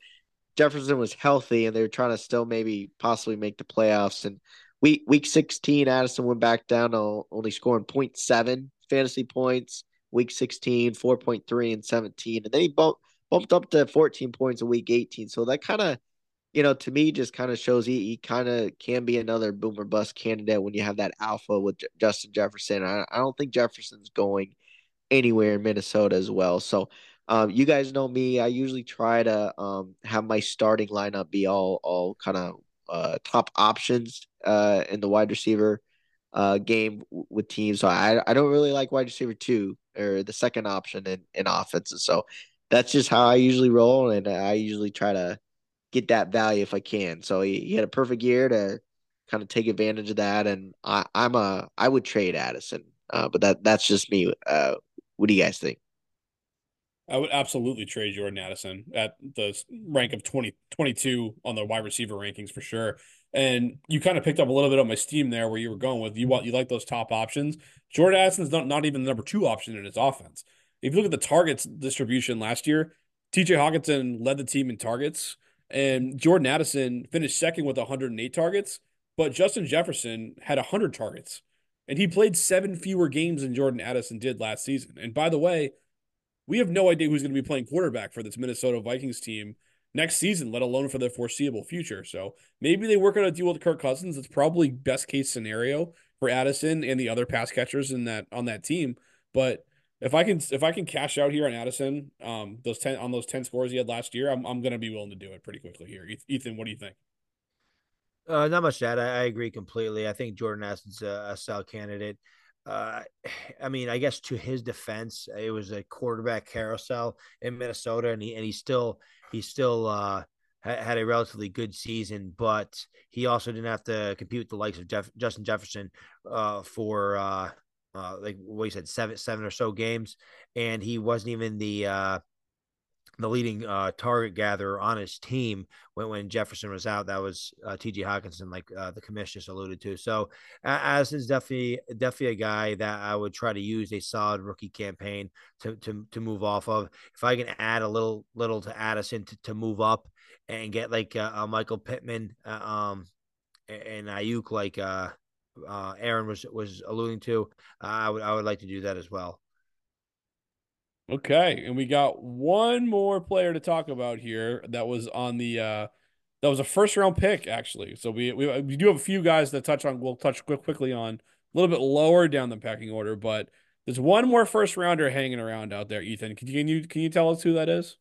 Jefferson was healthy and they were trying to still maybe possibly make the playoffs, and week week sixteen, Addison went back down to only scoring 0.7 fantasy points. Week 16, 4.3 and 17, and then he bumped bumped up to 14 points in week 18. So that kind of you know, to me, just kind of shows he, he kind of can be another boomer bust candidate when you have that alpha with J- Justin Jefferson. I, I don't think Jefferson's going anywhere in Minnesota as well. So, um, you guys know me. I usually try to um, have my starting lineup be all all kind of uh, top options uh, in the wide receiver uh, game w- with teams. So I I don't really like wide receiver two or the second option in in offenses. So that's just how I usually roll, and I usually try to get that value if I can. So he, he had a perfect year to kind of take advantage of that. And I, I'm a I would trade Addison, uh, but that that's just me. Uh, what do you guys think?
I would absolutely trade Jordan Addison at the rank of 20, 22 on the wide receiver rankings for sure. And you kind of picked up a little bit on my steam there where you were going with you want you like those top options. Jordan Addison's not, not even the number two option in his offense. If you look at the targets distribution last year, TJ Hockenson led the team in targets. And Jordan Addison finished second with 108 targets, but Justin Jefferson had 100 targets. And he played seven fewer games than Jordan Addison did last season. And by the way, we have no idea who's going to be playing quarterback for this Minnesota Vikings team next season, let alone for the foreseeable future. So maybe they work out a deal with Kirk Cousins. It's probably best case scenario for Addison and the other pass catchers in that on that team. But if I can if I can cash out here on Addison, um, those ten on those ten scores he had last year, I'm I'm gonna be willing to do it pretty quickly here. Ethan, what do you think?
Uh, not much that I, I, agree completely. I think Jordan Addison's a, a sell candidate. Uh, I mean, I guess to his defense, it was a quarterback carousel in Minnesota, and he and he still he still uh, had a relatively good season, but he also didn't have to compete with the likes of Jeff, Justin Jefferson uh, for uh, uh, like what you said, seven seven or so games, and he wasn't even the uh, the leading uh, target gatherer on his team when, when Jefferson was out. That was uh, T.J. Hockenson, like uh, the commission just alluded to. So Addison's definitely definitely a guy that I would try to use a solid rookie campaign to to to move off of. If I can add a little little to Addison to, to move up and get like uh, Michael Pittman uh, um and Aiyuk like uh uh, Aaron was was alluding to. I would I would like to do that as well.
Okay, and we got one more player to talk about here that was on the uh that was a first round pick actually. So we we, we do have a few guys that touch on we'll touch quick, quickly on a little bit lower down the packing order, but there's one more first rounder hanging around out there. Ethan, can you can you can you tell us who that is?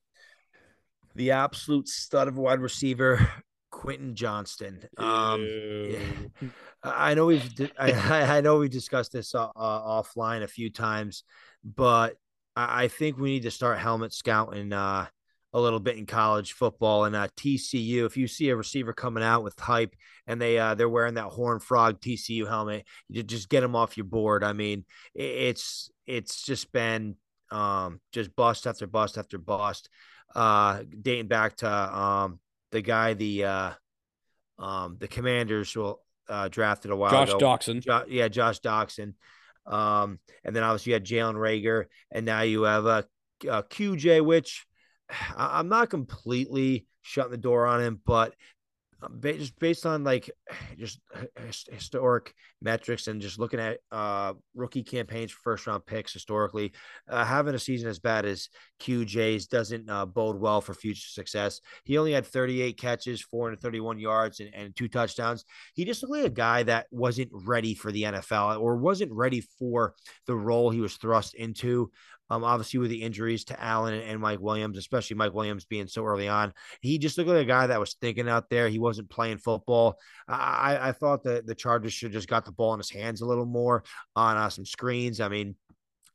The absolute stud of wide receiver, Quentin Johnston. Um, yeah. I know we've I, I know we discussed this uh, uh, offline a few times, but I, I, think we need to start helmet scouting uh, a little bit in college football and uh, TCU. If you see a receiver coming out with hype and they uh, they're wearing that Horn Frog TCU helmet, you just get them off your board. I mean, it's it's just been um, just bust after bust after bust, uh, dating back to um, the guy the uh, um, the Commanders will uh, drafted a while
Josh
ago.
Doctson.
Jo- yeah, Josh Doctson. Um, and then obviously you had Jalen Reagor, and now you have a, a QJ, which I'm not completely shutting the door on him, but just based on like just historic metrics and just looking at uh, rookie campaigns for first round picks historically, uh, having a season as bad as QJ's doesn't uh, bode well for future success. He only had 38 catches, 431 yards, and, and two touchdowns. He just looked like a guy that wasn't ready for the NFL or wasn't ready for the role he was thrust into. Um, obviously with the injuries to Allen and Mike Williams, especially Mike Williams being so early on, he just looked like a guy that was thinking out there. He wasn't playing football. I, I thought that the Chargers should just got the ball in his hands a little more on uh, some screens. I mean,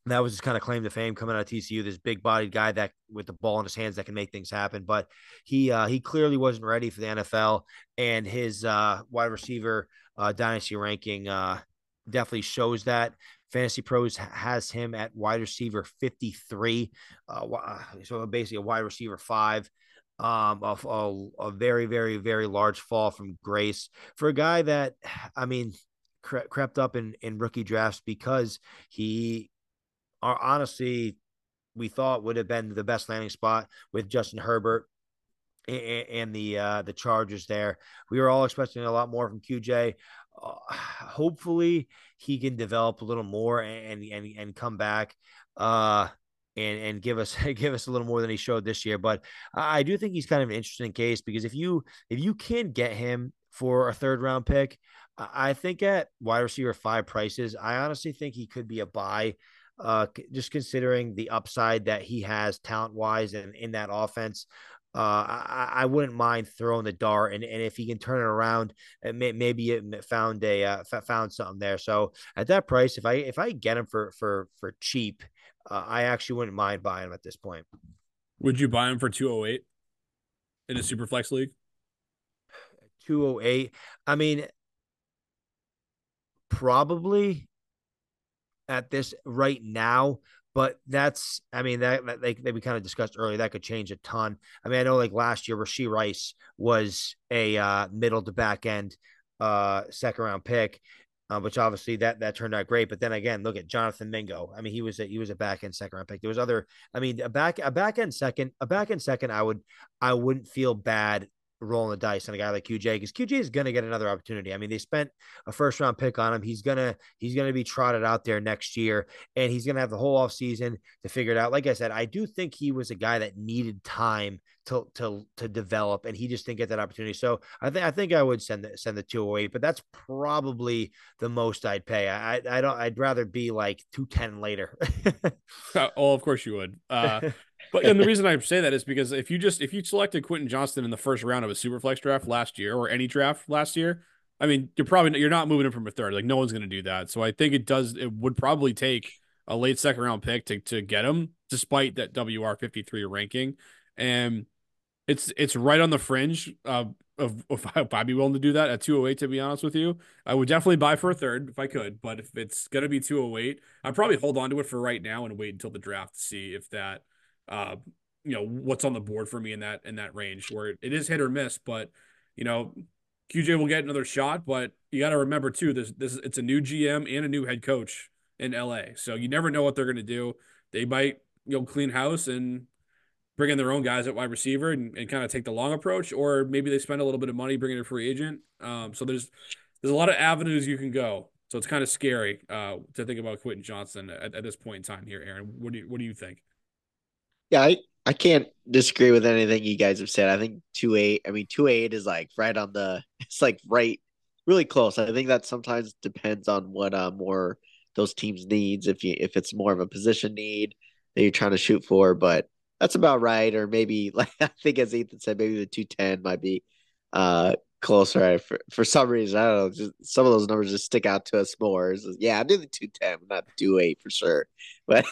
that was his kind of claim to fame coming out of TCU. This big bodied guy that with the ball in his hands that can make things happen. But he uh, he clearly wasn't ready for the NFL, and his uh, wide receiver uh, dynasty ranking uh, definitely shows that. Fantasy Pros has him at wide receiver 53. Uh, uh, so basically a wide receiver five. Um, a, a, a very, very, very large fall from grace for a guy that, I mean, cre- crept up in in rookie drafts because he, are honestly, we thought would have been the best landing spot with Justin Herbert and the uh, the Chargers there. We were all expecting a lot more from QJ. Uh, hopefully, he can develop a little more and and and come back. Uh, and and give us give us a little more than he showed this year. But I do think he's kind of an interesting case because if you if you can get him for a third round pick, I think at wide receiver five prices, I honestly think he could be a buy. Uh, just considering the upside that he has talent wise and in that offense, uh, I, I, wouldn't mind throwing the dart, and, and if he can turn it around, it may, maybe it found a uh, found something there. So at that price, if I if I get him for for for cheap, uh, I actually wouldn't mind buying him at this point.
Would you buy him for 208 in a super flex league?
208. I mean, probably at this right now, but that's I mean that, that we kind of discussed earlier that could change a ton. I mean I know like last year Rashee Rice was a uh, middle to back end uh, second round pick, uh, which obviously that that turned out great. But then again, look at Jonathan Mingo. I mean, he was a, he was a back end second round pick. There was other. I mean, a back a back end second a back end second. I would I wouldn't feel bad rolling the dice on a guy like QJ because QJ is going to get another opportunity. I mean, they spent a first round pick on him. He's gonna he's gonna be trotted out there next year, and he's gonna have the whole off season to figure it out. Like I said, I do think he was a guy that needed time to to to develop, and he just didn't get that opportunity. So I think I think I would send the send the two away, but that's probably the most I'd pay. I I don't. I'd rather be like two ten later.
oh, of course you would. Uh, but and the reason I say that is because if you just if you selected Quentin Johnston in the first round of a superflex draft last year or any draft last year, I mean, you're probably you're not moving him from a third. Like no one's going to do that. So I think it does. It would probably take a late second round pick to to get him, despite that WR fifty three ranking, and it's it's right on the fringe uh, of if I'd be willing to do that at 208, To be honest with you, I would definitely buy for a third if I could. But if it's gonna be 208, I'd probably hold on to it for right now and wait until the draft to see if that uh, you know, what's on the board for me in that in that range where it is hit or miss. But you know, QJ will get another shot, but you got to remember too, this this it's a new GM and a new head coach in LA, so you never know what they're going to do. They might you know clean house and bring in their own guys at wide receiver and, and kind of take the long approach, or maybe they spend a little bit of money bringing a free agent. Um, so there's there's a lot of avenues you can go. So it's kind of scary uh, to think about Quentin Johnston at, at this point in time here, Aaron. What do you, what do you think?
Yeah, I, I can't disagree with anything you guys have said. I think two eight. I mean, two eight is like right on the. It's like right, really close. I think that sometimes depends on what uh more those teams needs. If you if it's more of a position need that you're trying to shoot for, but that's about right. Or maybe like I think as Ethan said, maybe the two ten might be uh closer for for some reason. I don't know. Just some of those numbers just stick out to us more. yeah, I do the two ten, not two eight for sure. But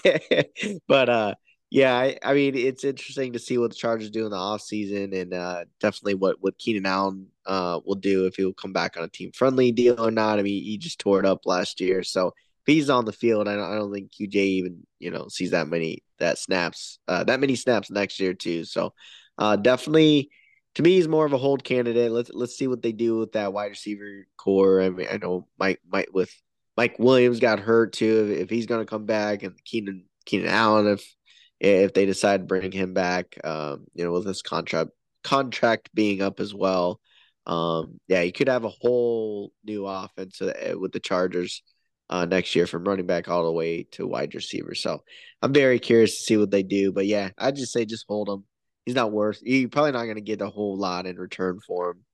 but uh yeah, I, I, mean it's interesting to see what the Chargers do in the offseason and uh, definitely what what Keenan Allen uh, will do if he will come back on a team friendly deal or not. I mean, he just tore it up last year, so if he's on the field, I don't, I don't think QJ even you know sees that many that snaps uh, that many snaps next year too. So uh, definitely to me, he's more of a hold candidate. Let's let's see what they do with that wide receiver core. I mean, I know Mike Mike with Mike Williams got hurt too. If, if he's going to come back, and Keenan Keenan Allen, if if they decide to bring him back, um, you know, with this contract contract being up as well. Um, yeah, you could have a whole new offense uh, with the Chargers uh, next year from running back all the way to wide receiver. So I'm very curious to see what they do. But yeah, I just say just hold him. He's not worth. You're probably not going to get a whole lot in return for him.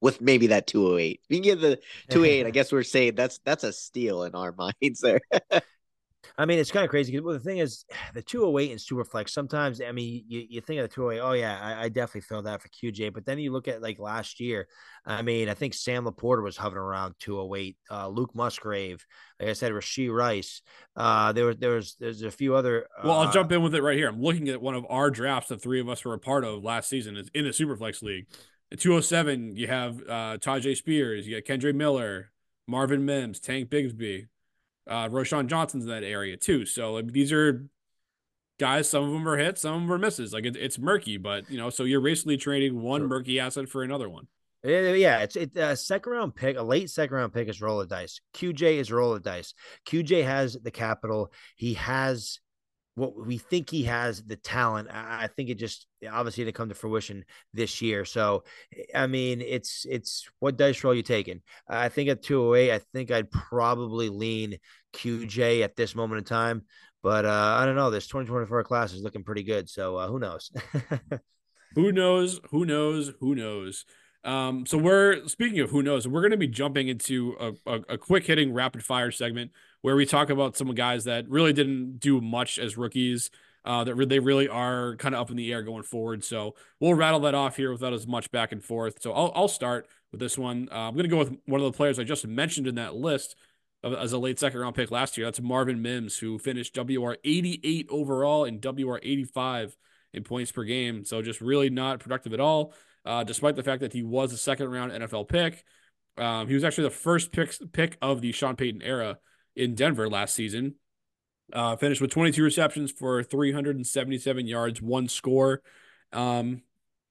With maybe that 208, you can get the 208. I guess we're saying that's that's a steal in our minds there.
I mean, it's kind of crazy. Well, the thing is, the 208 and Superflex, sometimes, I mean, you, you think of the 208, oh, yeah, I, I, definitely feel that for QJ. But then you look at like last year, I mean, I think Sam LaPorta was hovering around 208. Uh, Luke Musgrave, like I said, Rashee Rice. Uh, there was, there was, there's a few other.
Uh, well, I'll jump in with it right here. I'm looking at one of our drafts, the three of us were a part of last season is in the Superflex League. At 207, you have uh, Tyjae Spears, you got Kendre Miller, Marvin Mims, Tank Bigsby. Uh, Roschon Johnson's in that area too. So like, these are guys. Some of them are hits, some of them are misses. Like it, it's murky, but you know, so you're basically trading one sure. murky asset for another one.
Yeah, it's it's a second round pick, a late second round pick is roll of dice. QJ is roll of dice. QJ has the capital. He has what we think he has the talent. I think it just obviously didn't come to fruition this year. So, I mean, it's it's what dice roll you taking? I think at 208, I think I'd probably lean QJ at this moment in time. But uh, I don't know. This 2024 class is looking pretty good. So uh, who knows?
who knows? Who knows? Who knows? Um, so we're speaking of who knows, we're going to be jumping into a, a, a, quick hitting rapid fire segment where we talk about some guys that really didn't do much as rookies. Uh, that re- they really are kind of up in the air going forward. So we'll rattle that off here without as much back and forth. So I'll, I'll start with this one. Uh, I'm going to go with one of the players I just mentioned in that list of, as a late second round pick last year. That's Marvin Mims, who finished WR 88 overall and WR 85 in points per game. So just really not productive at all uh, despite the fact that he was a second round NFL pick. Um, he was actually the first pick, pick of the Sean Payton era in Denver last season. Uh, finished with 22 receptions for 377 yards, one score. Um,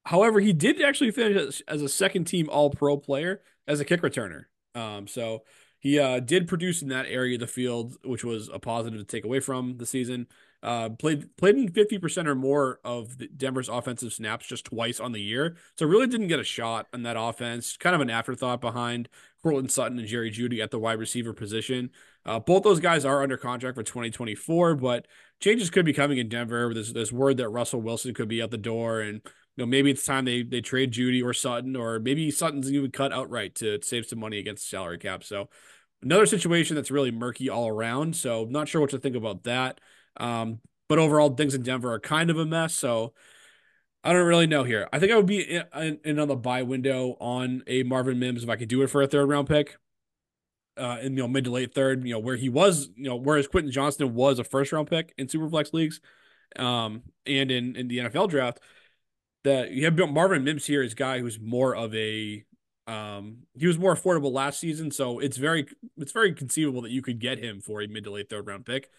however, he did actually finish as, as a second team All Pro player as a kick returner. Um, so he uh, did produce in that area of the field, which was a positive to take away from the season. Uh, played played in 50% or more of Denver's offensive snaps just twice on the year. So really didn't get a shot on that offense. Kind of an afterthought behind Courtland Sutton and Jerry Jeudy at the wide receiver position. Uh, both those guys are under contract for 2024, but changes could be coming in Denver. There's there's word that Russell Wilson could be out the door, and you know maybe it's time they they trade Judy or Sutton, or maybe Sutton's even cut outright to save some money against salary cap. So another situation that's really murky all around. So not sure what to think about that. Um, but overall, things in Denver are kind of a mess. So I don't really know here. I think I would be in, in, on the buy window on a Marvin Mims if I could do it for a third round pick. Uh, in you know mid to late third, you know where he was, you know whereas Quentin Johnston was a first round pick in Superflex leagues, um, and in in the NFL draft, that you have Marvin Mims here is guy who's more of a um, he was more affordable last season, so it's very it's very conceivable that you could get him for a mid to late third round pick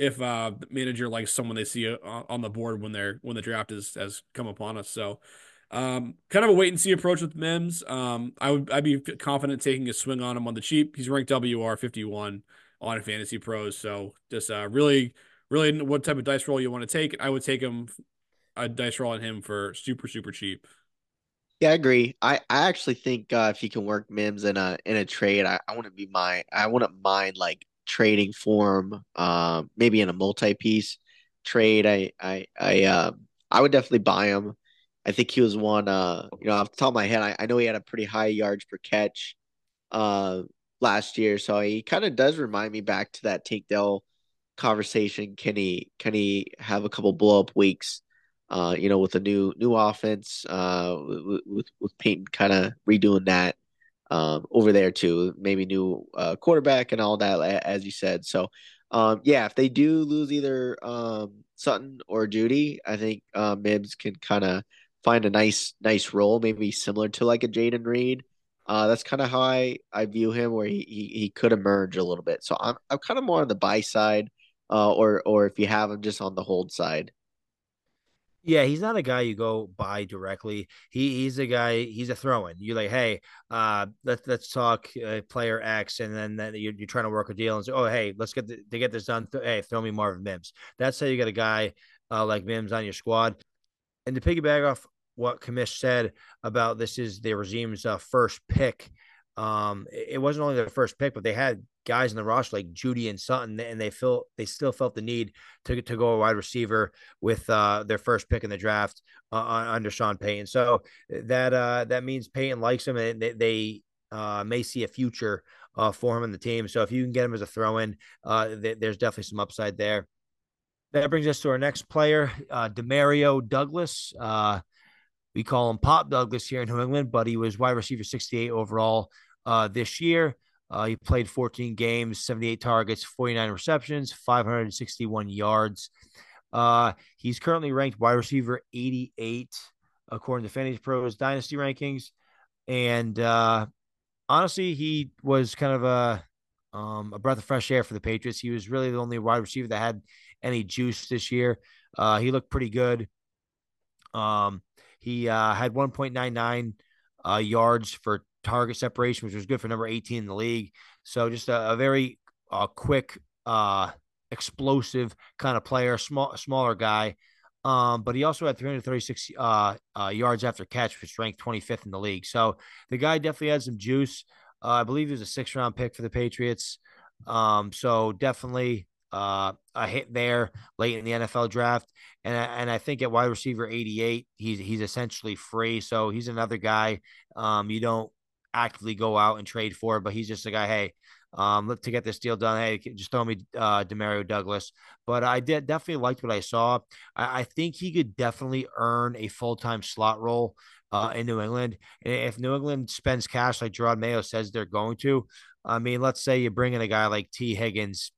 if uh manager likes someone they see uh, on the board when they're when the draft is has come upon us. So um, kind of a wait and see approach with Mims. Um, I would I'd be confident taking a swing on him on the cheap. He's ranked WR fifty one on Fantasy Pros, so just uh, really really what type of dice roll you want to take. I would take him a dice roll on him for super super cheap.
Yeah, I agree. I, I actually think uh, if you can work Mims in a in a trade, I, I wouldn't be my I wouldn't mind like trading form, uh, maybe in a multi-piece trade. I I I uh, I would definitely buy him. I think he was one. Uh, you know, off the top of my head, I, I know he had a pretty high yards per catch, uh, last year. So he kind of does remind me back to that Tank Dell conversation. Can he can he have a couple blow up weeks? Uh, you know, with a new new offense, uh, with with, Payton kind of redoing that um, over there too. Maybe new uh, quarterback and all that, as you said. So, um, yeah, if they do lose either um, Sutton or Jeudy, I think uh, Mims can kind of find a nice nice role, maybe similar to like a Jayden Reed. Uh, that's kind of how I, I view him, where he, he he could emerge a little bit. So I'm I'm kind of more on the buy side, uh, or or if you have him just on the hold side.
Yeah, he's not a guy you go buy directly. He he's a guy. He's a throw-in. You're like, hey, uh, let's let's talk uh, player X, and then, then you're, you're trying to work a deal and say, oh, hey, let's get the, to get this done. Hey, throw me Marvin Mims. That's how you get a guy uh, like Mims on your squad. And to piggyback off what Commish said about this is the regime's uh, first pick. Um, it wasn't only their first pick, but they had guys in the roster like Jeudy and Sutton, and they felt they still felt the need to to go a wide receiver with uh, their first pick in the draft uh, under Sean Payton. So that uh, that means Payton likes him, and they, they uh, may see a future uh, for him in the team. So if you can get him as a throw-in, uh, th- there's definitely some upside there. That brings us to our next player, uh, Demario Douglas. Uh, we call him Pop Douglas here in New England, but he was wide receiver 68 overall uh, this year. Uh, he played 14 games, 78 targets, 49 receptions, 561 yards. Uh, he's currently ranked wide receiver 88 according to Fantasy Pros Dynasty rankings. And uh, honestly, he was kind of a um, a breath of fresh air for the Patriots. He was really the only wide receiver that had any juice this year. Uh, he looked pretty good. Um, he uh, had 1.99 uh, yards for target separation, which was good for number 18 in the league. So just a, a very uh, quick, uh, explosive kind of player, small, smaller guy. Um, but he also had 336 uh, uh, yards after catch, which ranked 25th in the league. So the guy definitely had some juice. Uh, I believe he was a six round pick for the Patriots. Um, so definitely uh, a hit there late in the NFL draft. And and I think at wide receiver 88, he's he's essentially free. So he's another guy um, you don't actively go out and trade for, but he's just a guy. Hey, um, to get this deal done. Hey, just throw me uh, Demario Douglas. But I did definitely liked what I saw. I, I think he could definitely earn a full time slot role uh, in New England. And if New England spends cash like Jerod Mayo says they're going to, I mean, let's say you bring in a guy like Tee Higgins,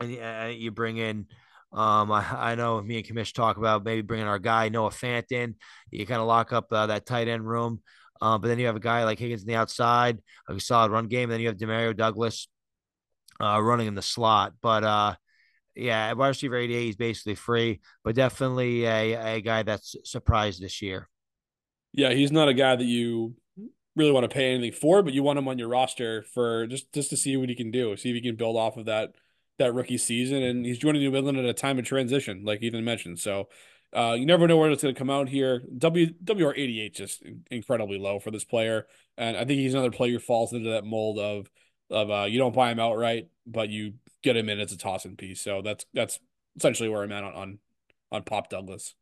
and you bring in. Um, I, I know me and Commish talk about maybe bringing our guy Noah Fant in. You kind of lock up uh, that tight end room. Uh, but then you have a guy like Higgins on the outside, a solid run game. Then you have Demario Douglas uh, running in the slot. But uh, yeah, wide receiver 88 is basically free, but definitely a, a guy that's surprised this year.
Yeah, he's not a guy that you really want to pay anything for, but you want him on your roster for just just to see what he can do, see if he can build off of that that rookie season. And he's joining New England at a time of transition, like Ethan mentioned. So uh, you never know where it's going to come out here. W WR eighty eight just incredibly low for this player, and I think he's another player who falls into that mold of of uh, you don't buy him outright, but you get him in as a tossing piece. So that's that's essentially where I'm at on on, on Pop Douglas.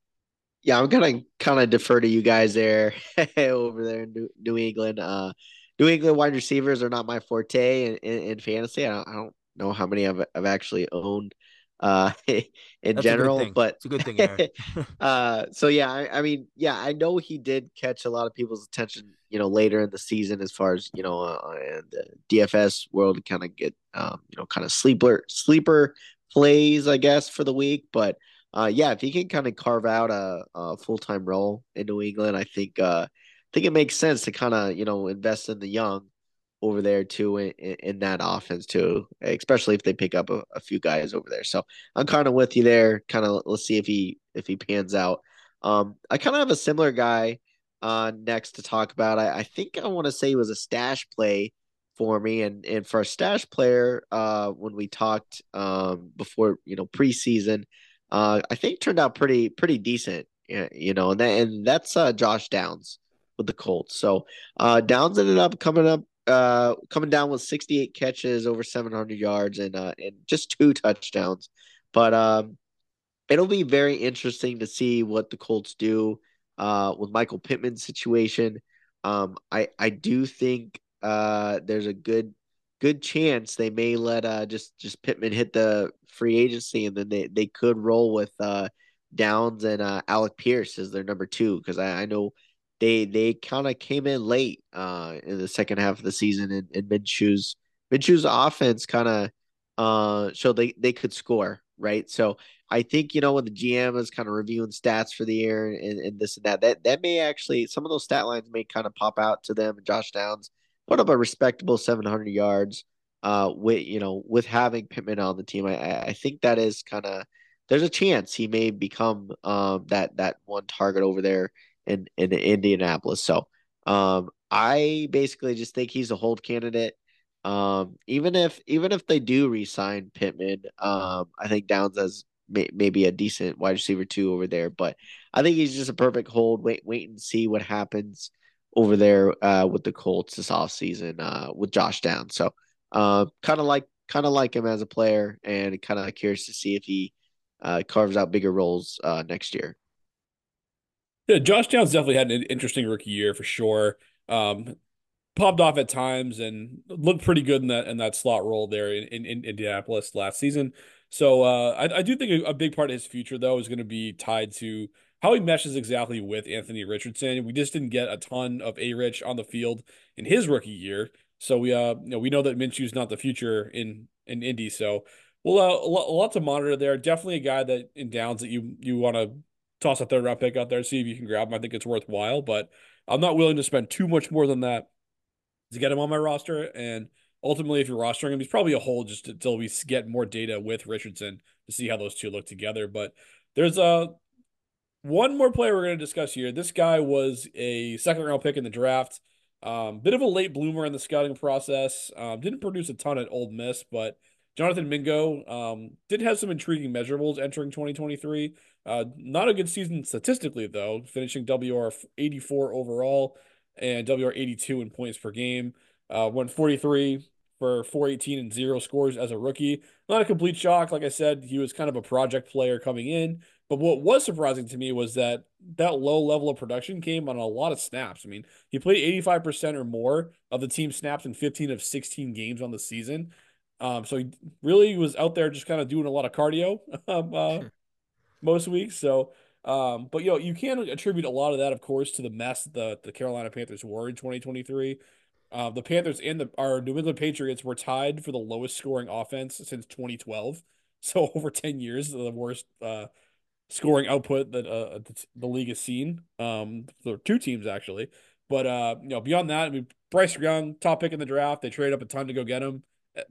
Yeah, I'm gonna kind of defer to you guys there over there in New, New England. Uh, New England wide receivers are not my forte in, in, in fantasy. I don't, I don't, know how many I've, I've actually owned uh in That's general but
it's a good thing
uh so yeah I, I, mean yeah i know he did catch a lot of people's attention you know later in the season as far as you know uh, and the dfs world kind of get um you know kind of sleeper sleeper plays i guess for the week. But uh yeah if he can kind of carve out a, a full-time role in new england i think uh i think it makes sense to kind of you know invest in the young over there too in, in, that offense too, especially if they pick up a, a few guys over there. So I'm kind of with you there. Kind of let's see if he if he pans out. Um, I kind of have a similar guy uh next to talk about. I, I think I want to say he was a stash play for me, and and for a stash player, uh, when we talked um before you know preseason, uh, I think turned out pretty pretty decent. You know, and that, and that's uh Josh Downs with the Colts. So uh Downs ended up coming up uh, coming down with 68 catches, over 700 yards, and uh, and just two touchdowns. But um, it'll be very interesting to see what the Colts do uh, with Michael Pittman's situation. Um, I I do think uh, there's a good good chance they may let uh, just just Pittman hit the free agency, and then they they could roll with uh, Downs and uh, Alec Pierce as their number two because I, I know they they kind of came in late uh, in the second half of the season, and, and Minshew's Minshew's offense kind of uh, showed they they could score right. So I think you know when the GM is kind of reviewing stats for the year and, and this and that, that that may actually some of those stat lines may kind of pop out to them. Josh Downs put up a respectable 700 yards uh, with you know with having Pittman on the team. I I think that is kind of there's a chance he may become um, that that one target over there in in Indianapolis. So um, I basically just think he's a hold candidate. Um, even if even if they do resign Pittman, um, I think Downs has may, maybe a decent wide receiver too over there. But I think he's just a perfect hold. Wait wait and see what happens over there uh, with the Colts this offseason uh, with Josh Downs. So uh, kind of like kind of like him as a player, and kind of curious to see if he uh, carves out bigger roles uh, next year.
Yeah, Josh Downs definitely had an interesting rookie year for sure. Um, popped off at times and looked pretty good in that in that slot role there in, in, in Indianapolis last season. So uh, I, I do think a, a, big part of his future though is going to be tied to how he meshes exactly with Anthony Richardson. We just didn't get a ton of A Rich on the field in his rookie year, so we uh you know we know that Minshew's not the future in in Indy. So well, uh, a, lot, to monitor there. Definitely a guy that in downs that you you want to toss a third round pick out there, see if you can grab him. I think it's worthwhile, but I'm not willing to spend too much more than that to get him on my roster. And ultimately, if you're rostering him, he's probably a hold just until we get more data with Richardson to see how those two look together. But there's a one more player we're going to discuss here. This guy was a second round pick in the draft. Um, bit of a late bloomer in the scouting process. Um, didn't produce a ton at Ole Miss, but Jonathan Mingo um, did have some intriguing measurables entering 2023. Uh, not a good season statistically, though, finishing WR 84 overall and WR 82 in points per game. Uh, went 43 for 418 and zero scores as a rookie. Not a complete shock. Like I said, he was kind of a project player coming in. But what was surprising to me was that that low level of production came on a lot of snaps. I mean, he played 85% or more of the team snaps in 15 of 16 games on the season. Um, so he really was out there just kind of doing a lot of cardio um, uh, most weeks. So, um, but you know, you can attribute a lot of that, of course, to the mess the the Carolina Panthers were in 2023. Uh, the Panthers and the our New England Patriots were tied for the lowest scoring offense since 2012. So over 10 years, the worst uh, scoring output that uh, the league has seen. Um, for two teams actually, but uh, you know, beyond that, I mean, Bryce Young, top pick in the draft, they traded up a ton to go get him.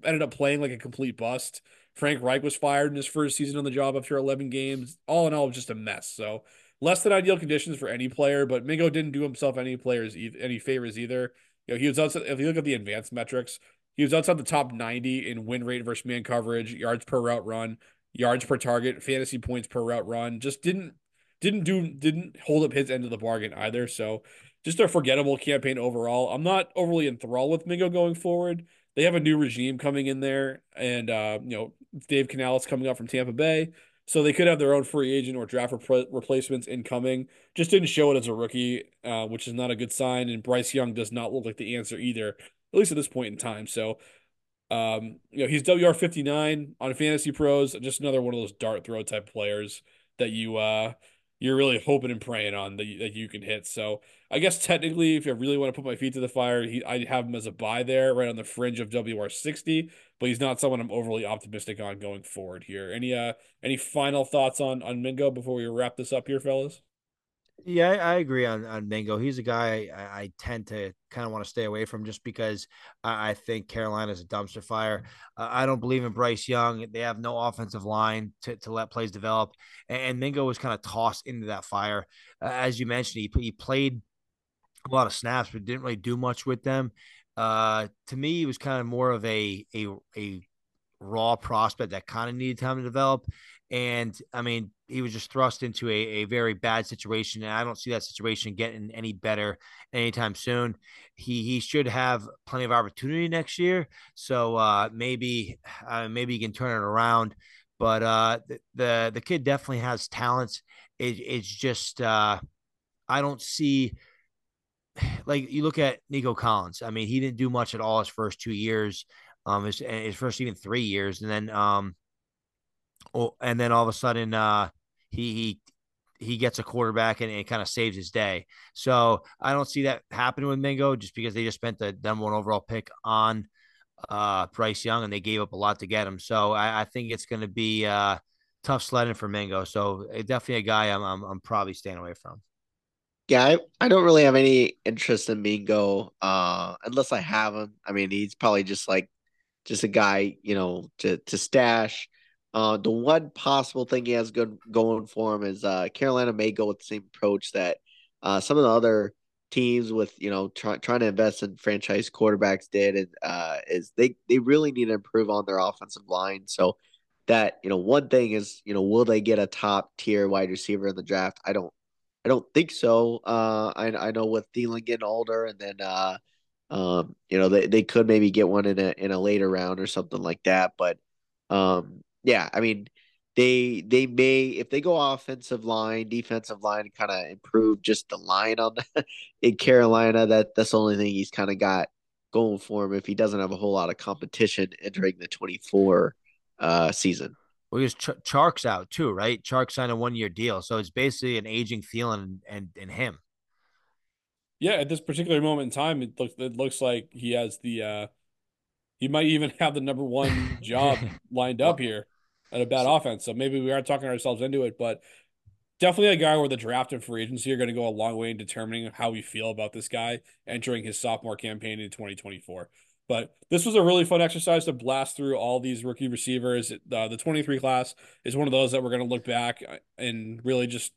Ended up playing like a complete bust. Frank Reich was fired in his first season on the job after 11 games. All in all, just a mess. So less than ideal conditions for any player, but Mingo didn't do himself any players any favors either. You know, he was outside. If you look at the advanced metrics, he was outside the top 90 in win rate versus man coverage, yards per route run, yards per target, fantasy points per route run. Just didn't didn't do didn't hold up his end of the bargain either. So just a forgettable campaign overall. I'm not overly enthralled with Mingo going forward. They have a new regime coming in there, and uh, you know Dave Canales coming up from Tampa Bay. So they could have their own free agent or draft rep- replacements incoming. Just didn't show it as a rookie, uh, which is not a good sign. And Bryce Young does not look like the answer either, at least at this point in time. So, um, you know, he's WR fifty nine on Fantasy Pros, just another one of those dart throw type players that you uh you're really hoping and praying on that you, that you can hit. So I guess technically, if I really want to put my feet to the fire, he, I have him as a buy there, right on the fringe of WR sixty. But he's not someone I'm overly optimistic on going forward here. Any uh any final thoughts on on Mingo before we wrap this up here, fellas?
Yeah, I, agree on on Mingo. He's a guy I, I tend to kind of want to stay away from just because I, I think is a dumpster fire. Uh, I don't believe in Bryce Young. They have no offensive line to, to let plays develop, and, and Mingo was kind of tossed into that fire. Uh, as you mentioned, he he played a lot of snaps, but didn't really do much with them. Uh, to me, he was kind of more of a a a raw prospect that kind of needed time to develop. And I mean, he was just thrust into a, a very bad situation. And I don't see that situation getting any better anytime soon. He he should have plenty of opportunity next year. So uh, maybe uh, maybe he can turn it around. But uh, the, the, the kid definitely has talents. It, it's just uh, I don't see like you look at Nico Collins. I mean, he didn't do much at all his first two years, um, his, his first even three years, and then um, oh, and then all of a sudden, uh, he he he gets a quarterback and it kind of saves his day. So I don't see that happening with Mingo just because they just spent the number one overall pick on uh, Bryce Young and they gave up a lot to get him. So I, I think it's going to be uh, tough sledding for Mingo. So definitely a guy I'm, I'm, I'm probably staying away from.
Yeah, I, I don't really have any interest in Mingo uh, unless I have him. I mean, he's probably just like just a guy, you know, to to stash. Uh, the one possible thing he has good going for him is uh, Carolina may go with the same approach that uh, some of the other teams with you know try, trying to invest in franchise quarterbacks did, and uh, is they they really need to improve on their offensive line. So that you know one thing is you know will they get a top tier wide receiver in the draft? I don't I don't think so. Uh, I I know with Thielen getting older, and then uh, um, you know they, they could maybe get one in a in a later round or something like that. But um, yeah, I mean they they may if they go offensive line, defensive line, kind of improve just the line on the, in Carolina. That that's the only thing he's kind of got going for him if he doesn't have a whole lot of competition entering the twenty four uh, season.
Well, because Ch- Chark's out too, right? Chark signed a one year deal, so it's basically an aging Thielen and, and and him.
Yeah, at this particular moment in time, it looks it looks like he has the uh he might even have the number one job lined up here at a bad offense. So maybe we are talking ourselves into it, but definitely a guy where the draft and free agency are going to go a long way in determining how we feel about this guy entering his sophomore campaign in 2024. But this was a really fun exercise to blast through all these rookie receivers. Uh, the 23 class is one of those that we're going to look back and really just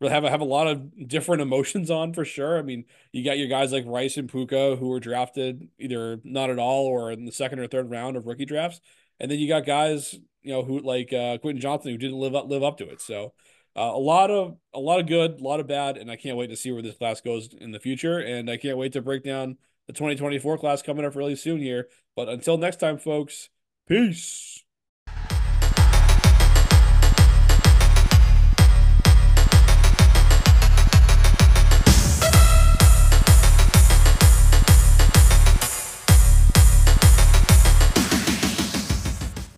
really have have a lot of different emotions on for sure. I mean, you got your guys like Rice and Puka who were drafted either not at all or in the second or third round of rookie drafts, and then you got guys you know who like uh, Quentin Johnston who didn't live up live up to it. So uh, a lot of a lot of good, a lot of bad, and I can't wait to see where this class goes in the future. And I can't wait to break down the 2024 class coming up really soon here. But until next time, folks, peace.